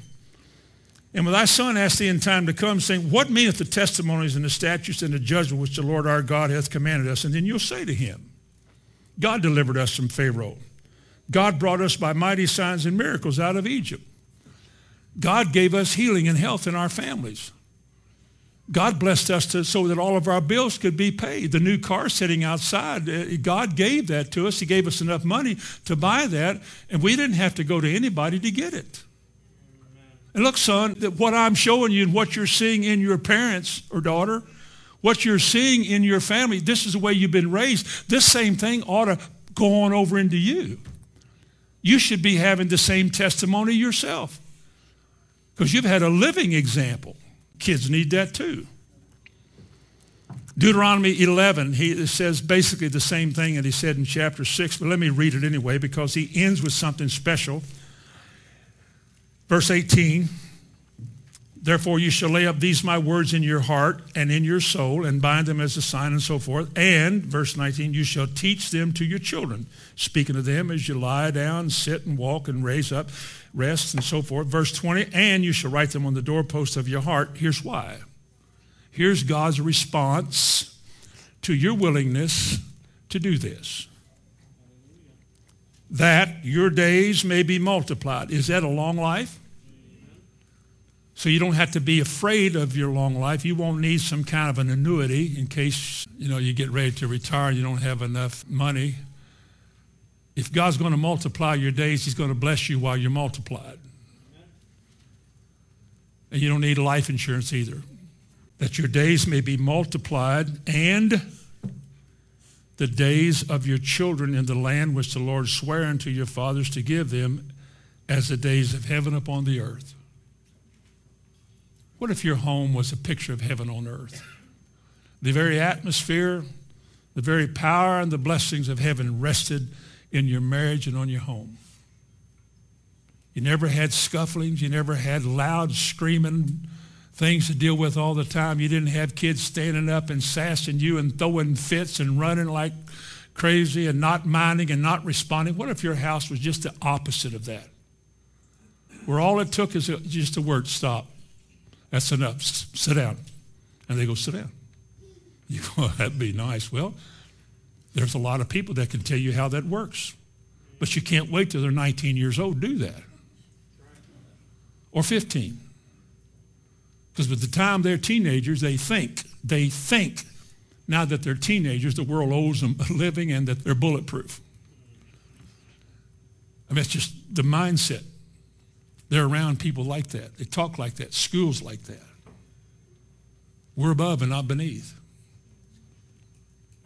And when thy son asked thee in time to come, saying, What meaneth the testimonies and the statutes and the judgment which the Lord our God hath commanded us? And then you'll say to him, God delivered us from Pharaoh. God brought us by mighty signs and miracles out of Egypt. God gave us healing and health in our families. God blessed us to, so that all of our bills could be paid. The new car sitting outside, uh, God gave that to us. He gave us enough money to buy that, and we didn't have to go to anybody to get it. And look, son, that what I'm showing you and what you're seeing in your parents or daughter, What you're seeing in your family, this is the way you've been raised. This same thing ought to go on over into you. You should be having the same testimony yourself because you've had a living example. Kids need that too. Deuteronomy 11, he says basically the same thing that he said in chapter 6, but let me read it anyway because he ends with something special. Verse 18, Therefore you shall lay up these my words in your heart and in your soul and bind them as a sign and so forth. And, verse 19, you shall teach them to your children, speaking to them as you lie down, sit and walk and raise up, rest and so forth. Verse 20, and you shall write them on the doorpost of your heart. Here's why. Here's God's response to your willingness to do this. That your days may be multiplied. Is that a long life? So you don't have to be afraid of your long life. You won't need some kind of an annuity in case, you know, you get ready to retire and you don't have enough money. If God's going to multiply your days, he's going to bless you while you're multiplied. And you don't need life insurance either that your days may be multiplied and the days of your children in the land which the Lord sware unto your fathers to give them as the days of heaven upon the earth. What if your home was a picture of heaven on earth? The very atmosphere, the very power and the blessings of heaven rested in your marriage and on your home. You never had scufflings. You never had loud screaming things to deal with all the time. You didn't have kids standing up and sassing you and throwing fits and running like crazy and not minding and not responding. What if your house was just the opposite of that? Where all it took is just a word, stop. That's enough. sit down. And they go, sit down. You go, that'd be nice. Well, there's a lot of people that can tell you how that works. But you can't wait till they're 19 years old to do that. Or 15. Because by the time they're teenagers, they think, they think now that they're teenagers, the world owes them a living and that they're bulletproof. I mean, it's just the mindset. They're around people like that. They talk like that, schools like that. We're above and not beneath.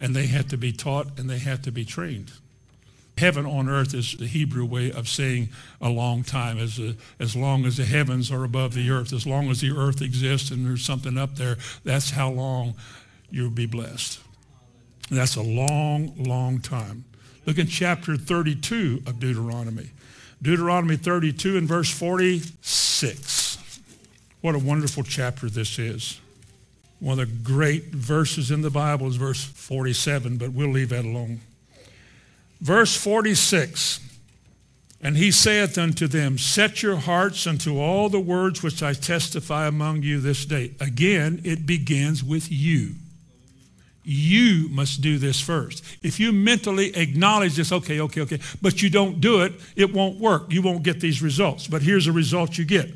And they have to be taught and they have to be trained. Heaven on earth is the Hebrew way of saying a long time, as, a, as long as the heavens are above the earth, as long as the earth exists and there's something up there, that's how long you'll be blessed. That's a long, long time. Look in chapter 32 of Deuteronomy. Deuteronomy 32 and verse 46. What a wonderful chapter this is. One of the great verses in the Bible is verse 47, but we'll leave that alone. Verse 46 And he saith unto them, Set your hearts unto all the words which I testify among you this day. Again, it begins with you. You must do this first. If you mentally acknowledge this, okay, okay, okay, but you don't do it, it won't work. You won't get these results. But here's the result you get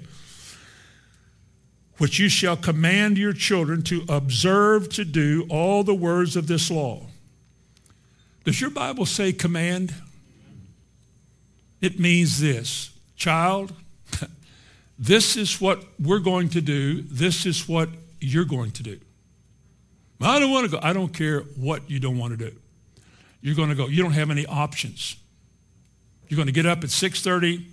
which you shall command your children to observe to do all the words of this law does your Bible say command? It means this child, this is what we're going to do, this is what you're going to do. I don't want to go. I don't care what you don't want to do. You're going to go. You don't have any options. You're going to get up at 6:30.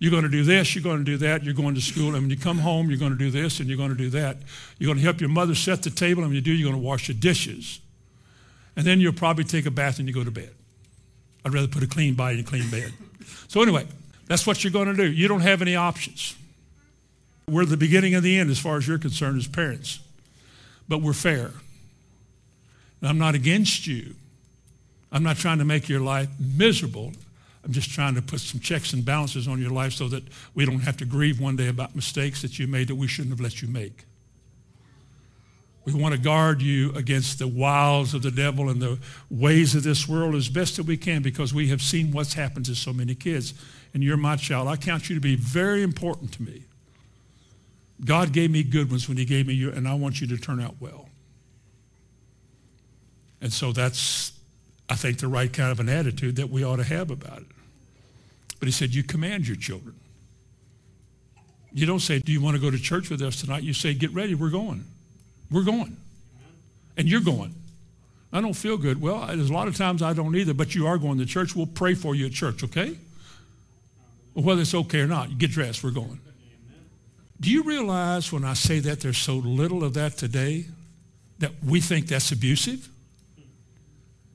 You're going to do this. You're going to do that. You're going to school. And when you come home, you're going to do this and you're going to do that. You're going to help your mother set the table. And when you do, you're going to wash the dishes and then you'll probably take a bath and you go to bed. I'd rather put a clean body in a clean bed. So anyway, that's what you're going to do. You don't have any options. We're the beginning and the end as far as you're concerned as parents. But we're fair. And I'm not against you. I'm not trying to make your life miserable. I'm just trying to put some checks and balances on your life so that we don't have to grieve one day about mistakes that you made that we shouldn't have let you make. We want to guard you against the wiles of the devil and the ways of this world as best that we can because we have seen what's happened to so many kids. And you're my child. I count you to be very important to me. God gave me good ones when he gave me you, and I want you to turn out well. And so that's, I think, the right kind of an attitude that we ought to have about it. But he said, you command your children. You don't say, do you want to go to church with us tonight? You say, get ready, we're going. We're going. And you're going. I don't feel good. Well, there's a lot of times I don't either, but you are going to church. We'll pray for you at church, okay? Whether it's okay or not, get dressed, we're going. Do you realize when I say that there's so little of that today that we think that's abusive?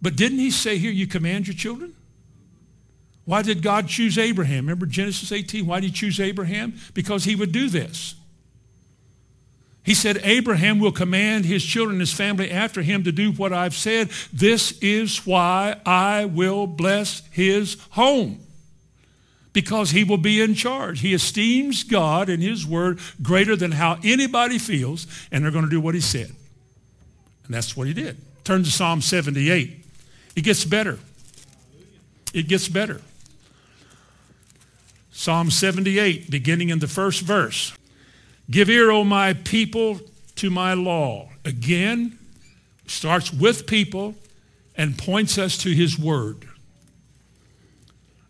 But didn't he say here, you command your children? Why did God choose Abraham? Remember Genesis 18? Why did he choose Abraham? Because he would do this. He said, Abraham will command his children, his family after him to do what I've said. This is why I will bless his home. Because he will be in charge. He esteems God and his word greater than how anybody feels, and they're going to do what he said. And that's what he did. Turn to Psalm 78. It gets better. It gets better. Psalm 78, beginning in the first verse. Give ear, O my people, to my law. Again, starts with people and points us to his word.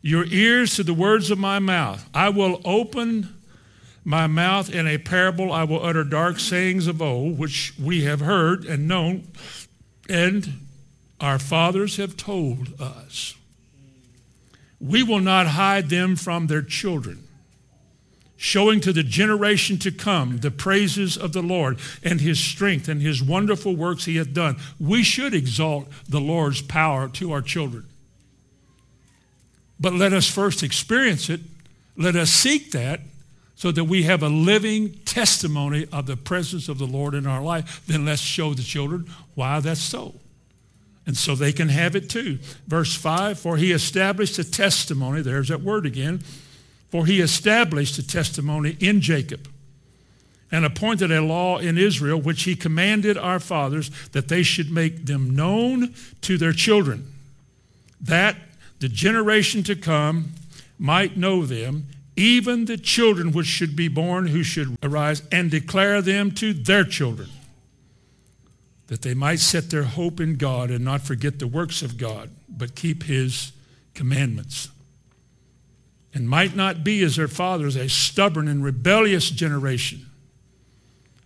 Your ears to the words of my mouth. I will open my mouth in a parable. I will utter dark sayings of old, which we have heard and known, and our fathers have told us. We will not hide them from their children showing to the generation to come the praises of the Lord and his strength and his wonderful works he hath done. We should exalt the Lord's power to our children. But let us first experience it. Let us seek that so that we have a living testimony of the presence of the Lord in our life. Then let's show the children why that's so. And so they can have it too. Verse 5, for he established a testimony, there's that word again, for he established a testimony in Jacob and appointed a law in Israel, which he commanded our fathers that they should make them known to their children, that the generation to come might know them, even the children which should be born who should arise, and declare them to their children, that they might set their hope in God and not forget the works of God, but keep his commandments and might not be as their fathers, a stubborn and rebellious generation,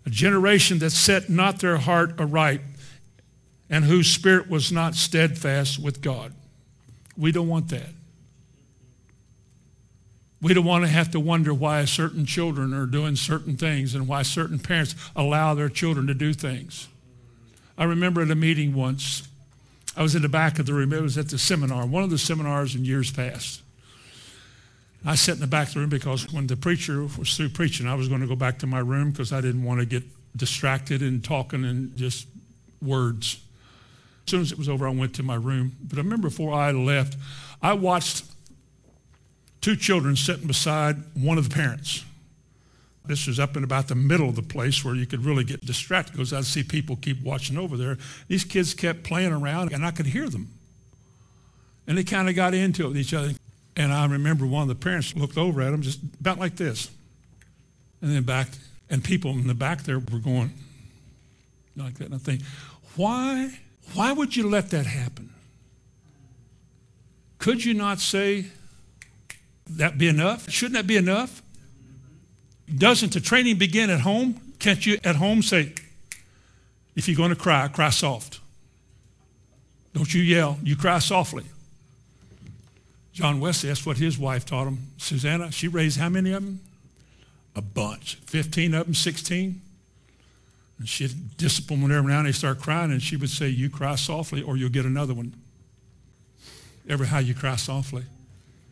a generation that set not their heart aright and whose spirit was not steadfast with God. We don't want that. We don't want to have to wonder why certain children are doing certain things and why certain parents allow their children to do things. I remember at a meeting once, I was in the back of the room, it was at the seminar, one of the seminars in years past. I sat in the back of the room because when the preacher was through preaching, I was going to go back to my room because I didn't want to get distracted and talking and just words. As soon as it was over, I went to my room. But I remember before I left, I watched two children sitting beside one of the parents. This was up in about the middle of the place where you could really get distracted because I'd see people keep watching over there. These kids kept playing around and I could hear them. And they kind of got into it with each other. And I remember one of the parents looked over at them just about like this. And then back, and people in the back there were going like that. And I think, why, why would you let that happen? Could you not say that be enough? Shouldn't that be enough? Doesn't the training begin at home? Can't you at home say, if you're going to cry, cry soft. Don't you yell, you cry softly. John Wesley, that's what his wife taught him. Susanna, she raised how many of them? A bunch. 15 of them, 16. And she'd discipline them every now and they start crying, and she would say, You cry softly, or you'll get another one. Ever how you cry softly?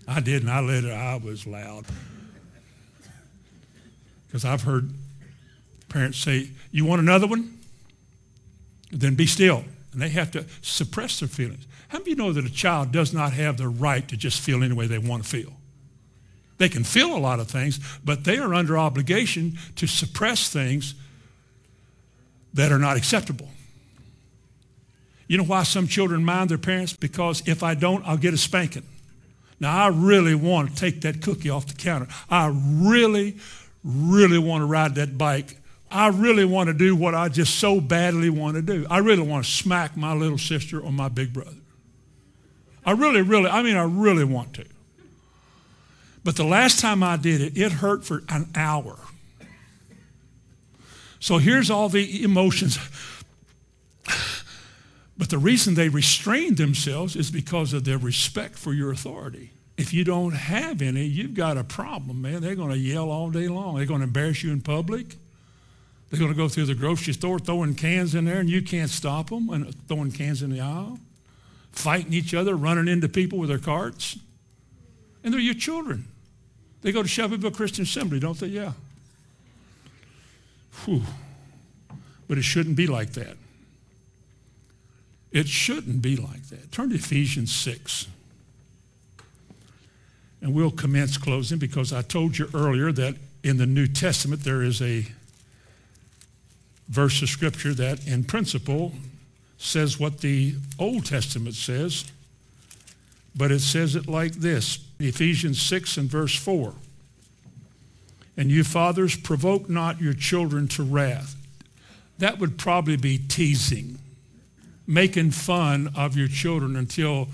I did, and I let it, I was loud. Because I've heard parents say, You want another one? Then be still. And they have to suppress their feelings. How many of you know that a child does not have the right to just feel any way they want to feel? They can feel a lot of things, but they are under obligation to suppress things that are not acceptable. You know why some children mind their parents? Because if I don't, I'll get a spanking. Now, I really want to take that cookie off the counter. I really, really want to ride that bike. I really want to do what I just so badly want to do. I really want to smack my little sister or my big brother. I really, really, I mean, I really want to. But the last time I did it, it hurt for an hour. So here's all the emotions. But the reason they restrain themselves is because of their respect for your authority. If you don't have any, you've got a problem, man. They're going to yell all day long. They're going to embarrass you in public. They're going to go through the grocery store throwing cans in there, and you can't stop them and throwing cans in the aisle, fighting each other, running into people with their carts. And they're your children. They go to Shelbyville Christian Assembly, don't they? Yeah. Whew. But it shouldn't be like that. It shouldn't be like that. Turn to Ephesians 6. And we'll commence closing because I told you earlier that in the New Testament there is a verse of Scripture that, in principle, says what the Old Testament says, but it says it like this Ephesians 6 and verse 4. And you fathers, provoke not your children to wrath. That would probably be teasing, making fun of your children until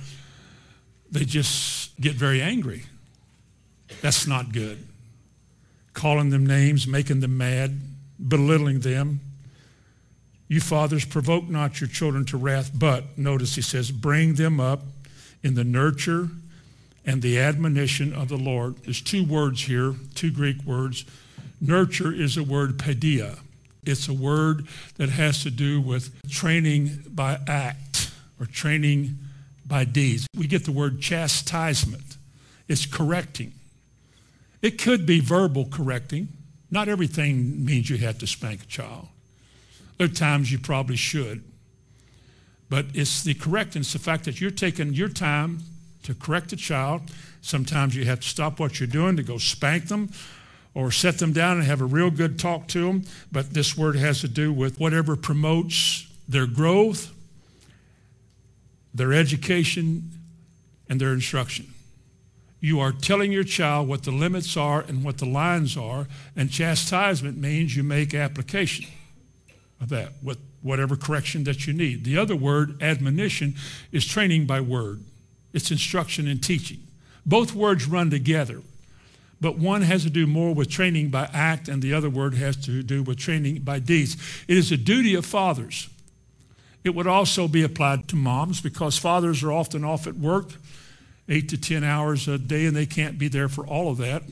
they just get very angry. That's not good. Calling them names, making them mad, belittling them. You fathers, provoke not your children to wrath, but, notice he says, bring them up in the nurture and the admonition of the Lord. There's two words here, two Greek words. Nurture is a word pedia. It's a word that has to do with training by act or training by deeds. We get the word chastisement. It's correcting. It could be verbal correcting. Not everything means you have to spank a child. There are times you probably should. But it's the correcting, it's the fact that you're taking your time to correct a child. Sometimes you have to stop what you're doing to go spank them or set them down and have a real good talk to them. But this word has to do with whatever promotes their growth, their education, and their instruction you are telling your child what the limits are and what the lines are, and chastisement means you make application of that with whatever correction that you need. The other word, admonition, is training by word. It's instruction and teaching. Both words run together, but one has to do more with training by act, and the other word has to do with training by deeds. It is a duty of fathers. It would also be applied to moms because fathers are often off at work eight to 10 hours a day, and they can't be there for all of that.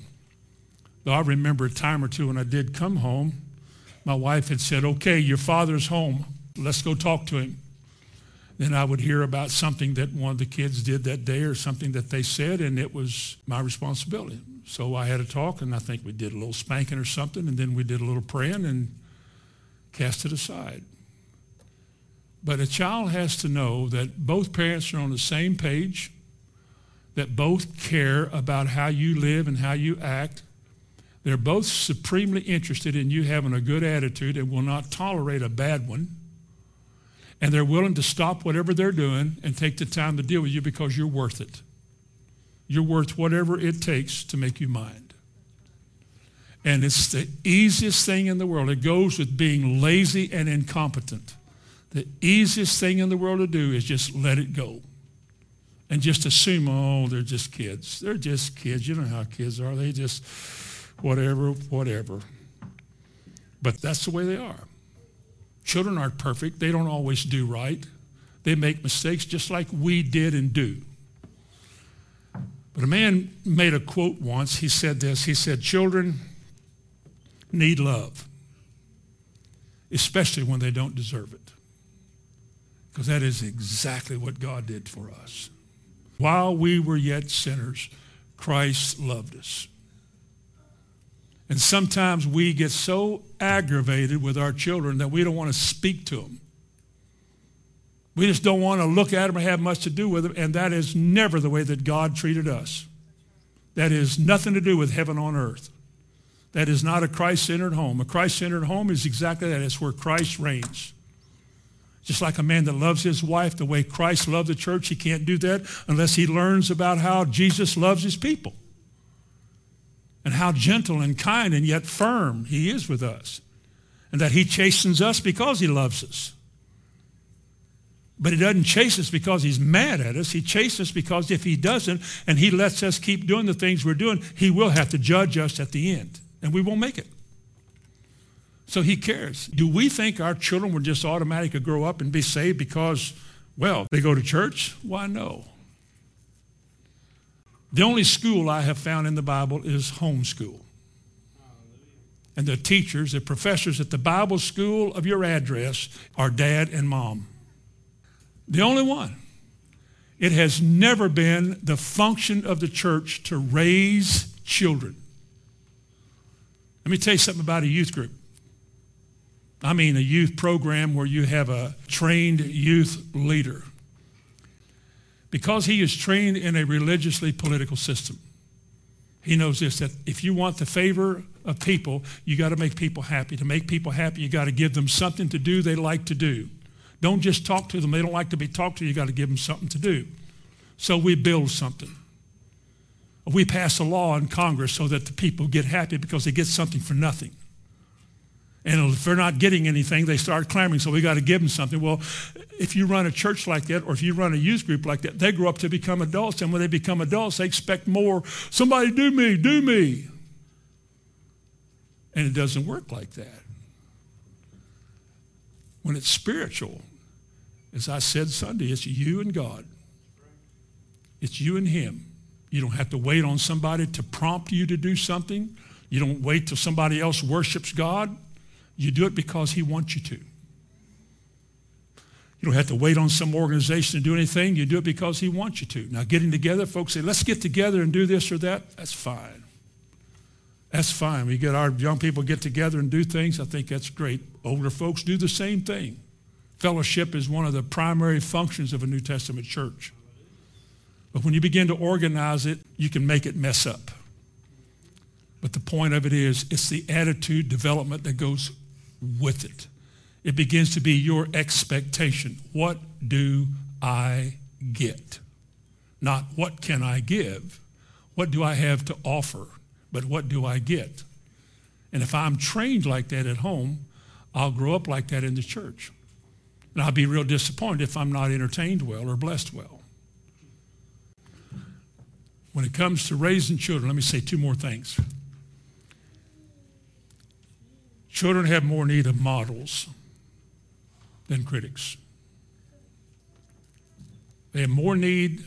Though I remember a time or two when I did come home, my wife had said, Okay, your father's home. Let's go talk to him. Then I would hear about something that one of the kids did that day or something that they said, and it was my responsibility. So I had a talk, and I think we did a little spanking or something, and then we did a little praying and cast it aside. But a child has to know that both parents are on the same page that both care about how you live and how you act. They're both supremely interested in you having a good attitude and will not tolerate a bad one. And they're willing to stop whatever they're doing and take the time to deal with you because you're worth it. You're worth whatever it takes to make you mind. And it's the easiest thing in the world. It goes with being lazy and incompetent. The easiest thing in the world to do is just let it go and just assume, oh, they're just kids. They're just kids. You know how kids are. They just, whatever, whatever. But that's the way they are. Children aren't perfect. They don't always do right. They make mistakes just like we did and do. But a man made a quote once. He said this. He said, children need love, especially when they don't deserve it. Because that is exactly what God did for us. While we were yet sinners, Christ loved us. And sometimes we get so aggravated with our children that we don't want to speak to them. We just don't want to look at them or have much to do with them, and that is never the way that God treated us. That is nothing to do with heaven on earth. That is not a Christ-centered home. A Christ-centered home is exactly that. It's where Christ reigns. Just like a man that loves his wife the way Christ loved the church, he can't do that unless he learns about how Jesus loves his people and how gentle and kind and yet firm he is with us and that he chastens us because he loves us. But he doesn't chase us because he's mad at us. He chases us because if he doesn't and he lets us keep doing the things we're doing, he will have to judge us at the end and we won't make it. So he cares. Do we think our children will just automatically grow up and be saved because Well, they go to church? Why, no. The only school I have found in the Bible is homeschool. And the teachers, the professors at the Bible school of your address are dad and mom. The only one. It has never been the function of the church to raise children. Let me tell you something about a youth group. I mean, a youth program where you have a trained youth leader. Because he is trained in a religiously political system, he knows this that if you want the favor of people, you got to make people happy. To make people happy, you got to give them something to do they like to do. Don't just talk to them. They don't like to be talked to. You got to give them something to do. So we build something. We pass a law in Congress so that the people get happy because they get something for nothing. And if they're not getting anything, they start clamoring, so we got to give them something. Well, if you run a church like that or if you run a youth group like that, they grow up to become adults. And when they become adults, they expect more. Somebody do me, do me. And it doesn't work like that. When it's spiritual, as I said Sunday, it's you and God. It's you and him. You don't have to wait on somebody to prompt you to do something. You don't wait till somebody else worships God. You do it because he wants you to. You don't have to wait on some organization to do anything. You do it because he wants you to. Now, getting together, folks say, let's get together and do this or that. That's fine. That's fine. We get our young people get together and do things. I think that's great. Older folks do the same thing. Fellowship is one of the primary functions of a New Testament church. But when you begin to organize it, you can make it mess up. But the point of it is, it's the attitude development that goes with it. It begins to be your expectation. What do I get? Not what can I give? What do I have to offer? But what do I get? And if I'm trained like that at home, I'll grow up like that in the church. And I'll be real disappointed if I'm not entertained well or blessed well. When it comes to raising children, let me say two more things. Children have more need of models than critics. They have more need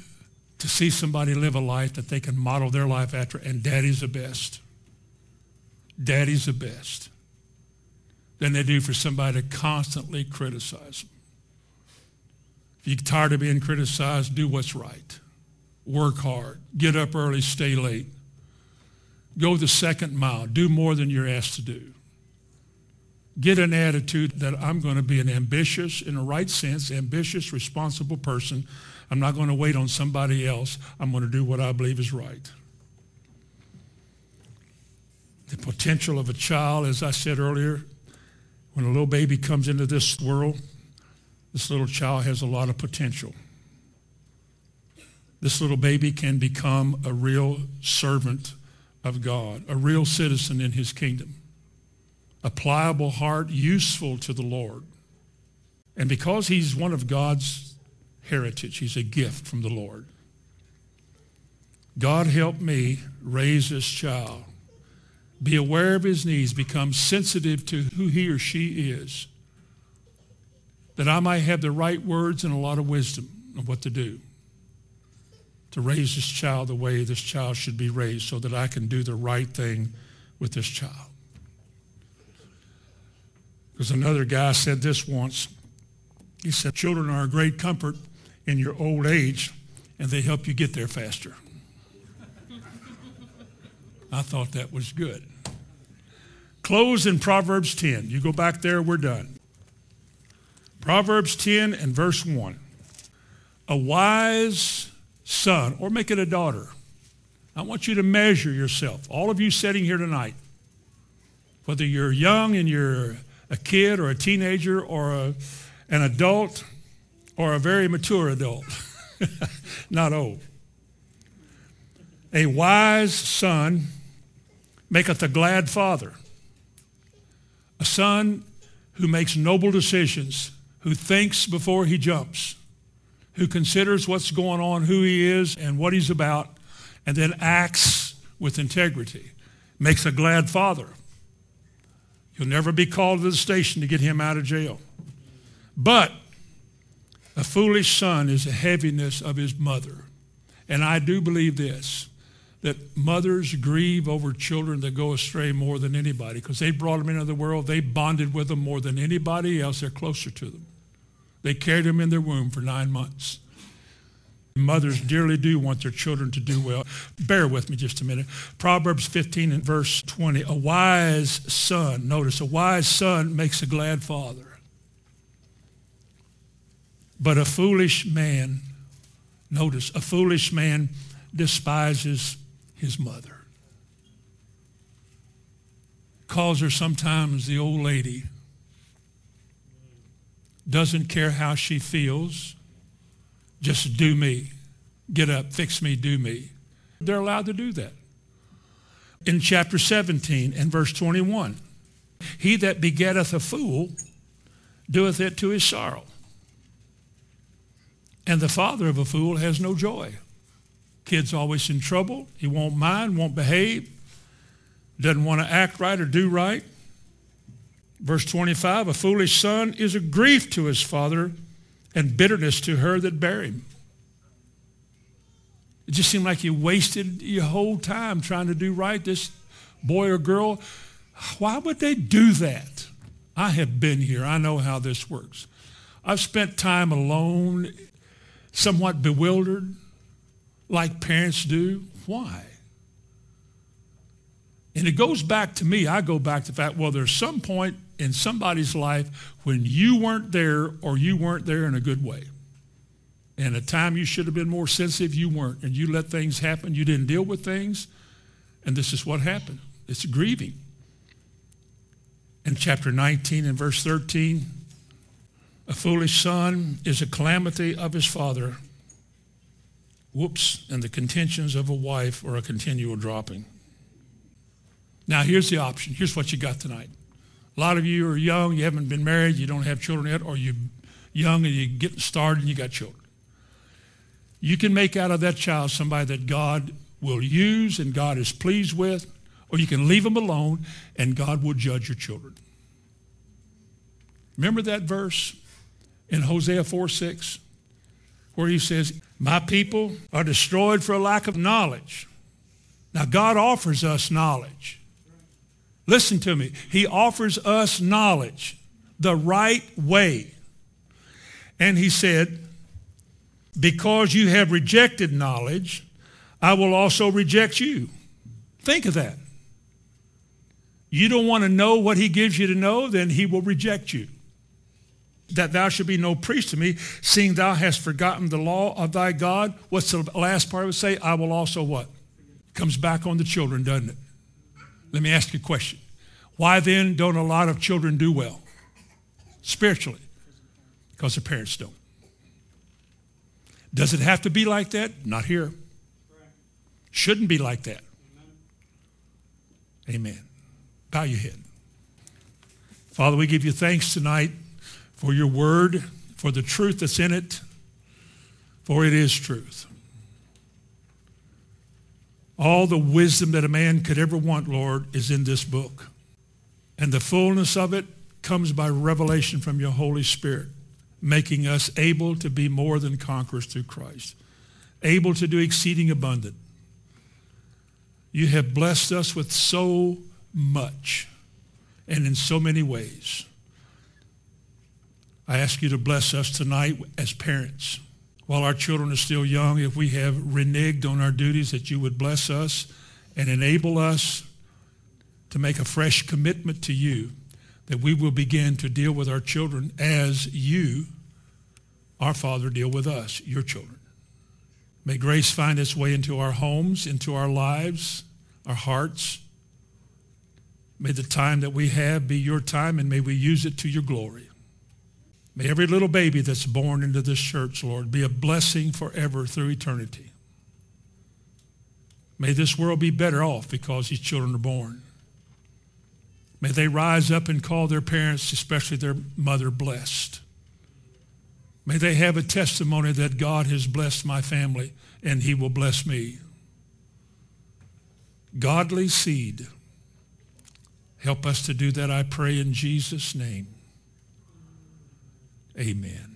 to see somebody live a life that they can model their life after, and daddy's the best. Daddy's the best. Than they do for somebody to constantly criticize them. If you're tired of being criticized, do what's right. Work hard. Get up early, stay late. Go the second mile. Do more than you're asked to do get an attitude that I'm going to be an ambitious, in a right sense, ambitious, responsible person. I'm not going to wait on somebody else. I'm going to do what I believe is right. The potential of a child, as I said earlier, when a little baby comes into this world, this little child has a lot of potential. This little baby can become a real servant of God, a real citizen in his kingdom a pliable heart, useful to the Lord. And because he's one of God's heritage, he's a gift from the Lord. God help me raise this child. Be aware of his needs, become sensitive to who he or she is, that I might have the right words and a lot of wisdom of what to do to raise this child the way this child should be raised so that I can do the right thing with this child. Because another guy said this once. He said, children are a great comfort in your old age, and they help you get there faster. I thought that was good. Close in Proverbs 10. You go back there, we're done. Proverbs 10 and verse 1. A wise son, or make it a daughter. I want you to measure yourself. All of you sitting here tonight, whether you're young and you're a kid or a teenager or a, an adult or a very mature adult, not old. A wise son maketh a glad father. A son who makes noble decisions, who thinks before he jumps, who considers what's going on, who he is, and what he's about, and then acts with integrity, makes a glad father. You'll never be called to the station to get him out of jail. But A foolish son is the heaviness of his mother. And I do believe this, that mothers grieve over children that go astray more than anybody because they brought them into the world. They bonded with them more than anybody else. They're closer to them. They carried them in their womb for nine months. Mothers dearly do want their children to do well. Bear with me just a minute. Proverbs 15 and verse 20. A wise son, notice, a wise son makes a glad father. But a foolish man, notice, a foolish man despises his mother. Calls her sometimes the old lady. Doesn't care how she feels. Just do me. Get up, fix me, do me. They're allowed to do that. In chapter 17 and verse 21, he that begetteth a fool doeth it to his sorrow. And the father of a fool has no joy. Kid's always in trouble. He won't mind, won't behave, doesn't want to act right or do right. Verse 25, a foolish son is a grief to his father and bitterness to her that bare him. It just seemed like you wasted your whole time trying to do right, this boy or girl. Why would they do that? I have been here. I know how this works. I've spent time alone somewhat bewildered, like parents do. Why? And it goes back to me. I go back to the fact, well, there's some point in somebody's life when you weren't there or you weren't there in a good way. And a time you should have been more sensitive, you weren't. And you let things happen. You didn't deal with things. And this is what happened. It's grieving. In chapter 19 and verse 13, a foolish son is a calamity of his father. Whoops. And the contentions of a wife are a continual dropping. Now, here's the option. Here's what you got tonight. A lot of you are young, you haven't been married, you don't have children yet, or you're young and you're getting started and you got children. You can make out of that child somebody that God will use and God is pleased with, or you can leave them alone and God will judge your children. Remember that verse? in Hosea 4 6, where he says, My people are destroyed for a lack of knowledge. Now, God offers us knowledge. Listen to me. He offers us knowledge the right way. And he said, Because you have rejected knowledge, I will also reject you. Think of that. You don't want to know what he gives you to know, then he will reject you that thou should be no priest to me, seeing thou hast forgotten the law of thy God. What's the last part of it say? I will also what? Comes back on the children, doesn't it? Let me ask you a question. Why then don't a lot of children do well spiritually? Because their parents don't. Does it have to be like that? Not here. Shouldn't be like that. Amen. Bow your head. Father, we give you thanks tonight for your word, for the truth that's in it, for it is truth. All the wisdom that a man could ever want, Lord, is in this book. And the fullness of it comes by revelation from your Holy Spirit, making us able to be more than conquerors through Christ, able to do exceeding abundant. You have blessed us with so much and in so many ways. I ask you to bless us tonight as parents. While our children are still young, if we have reneged on our duties, that you would bless us and enable us to make a fresh commitment to you, that we will begin to deal with our children as you, our Father, deal with us, your children. May grace find its way into our homes, into our lives, our hearts. May the time that we have be your time, and may we use it to your glory. May every little baby that's born into this church, Lord, be a blessing forever through eternity. May this world be better off because these children are born. May they rise up and call their parents, especially their mother, blessed. May they have a testimony that God has blessed my family and he will bless me. Godly seed. Help us to do that, I pray, in Jesus' name. Amen.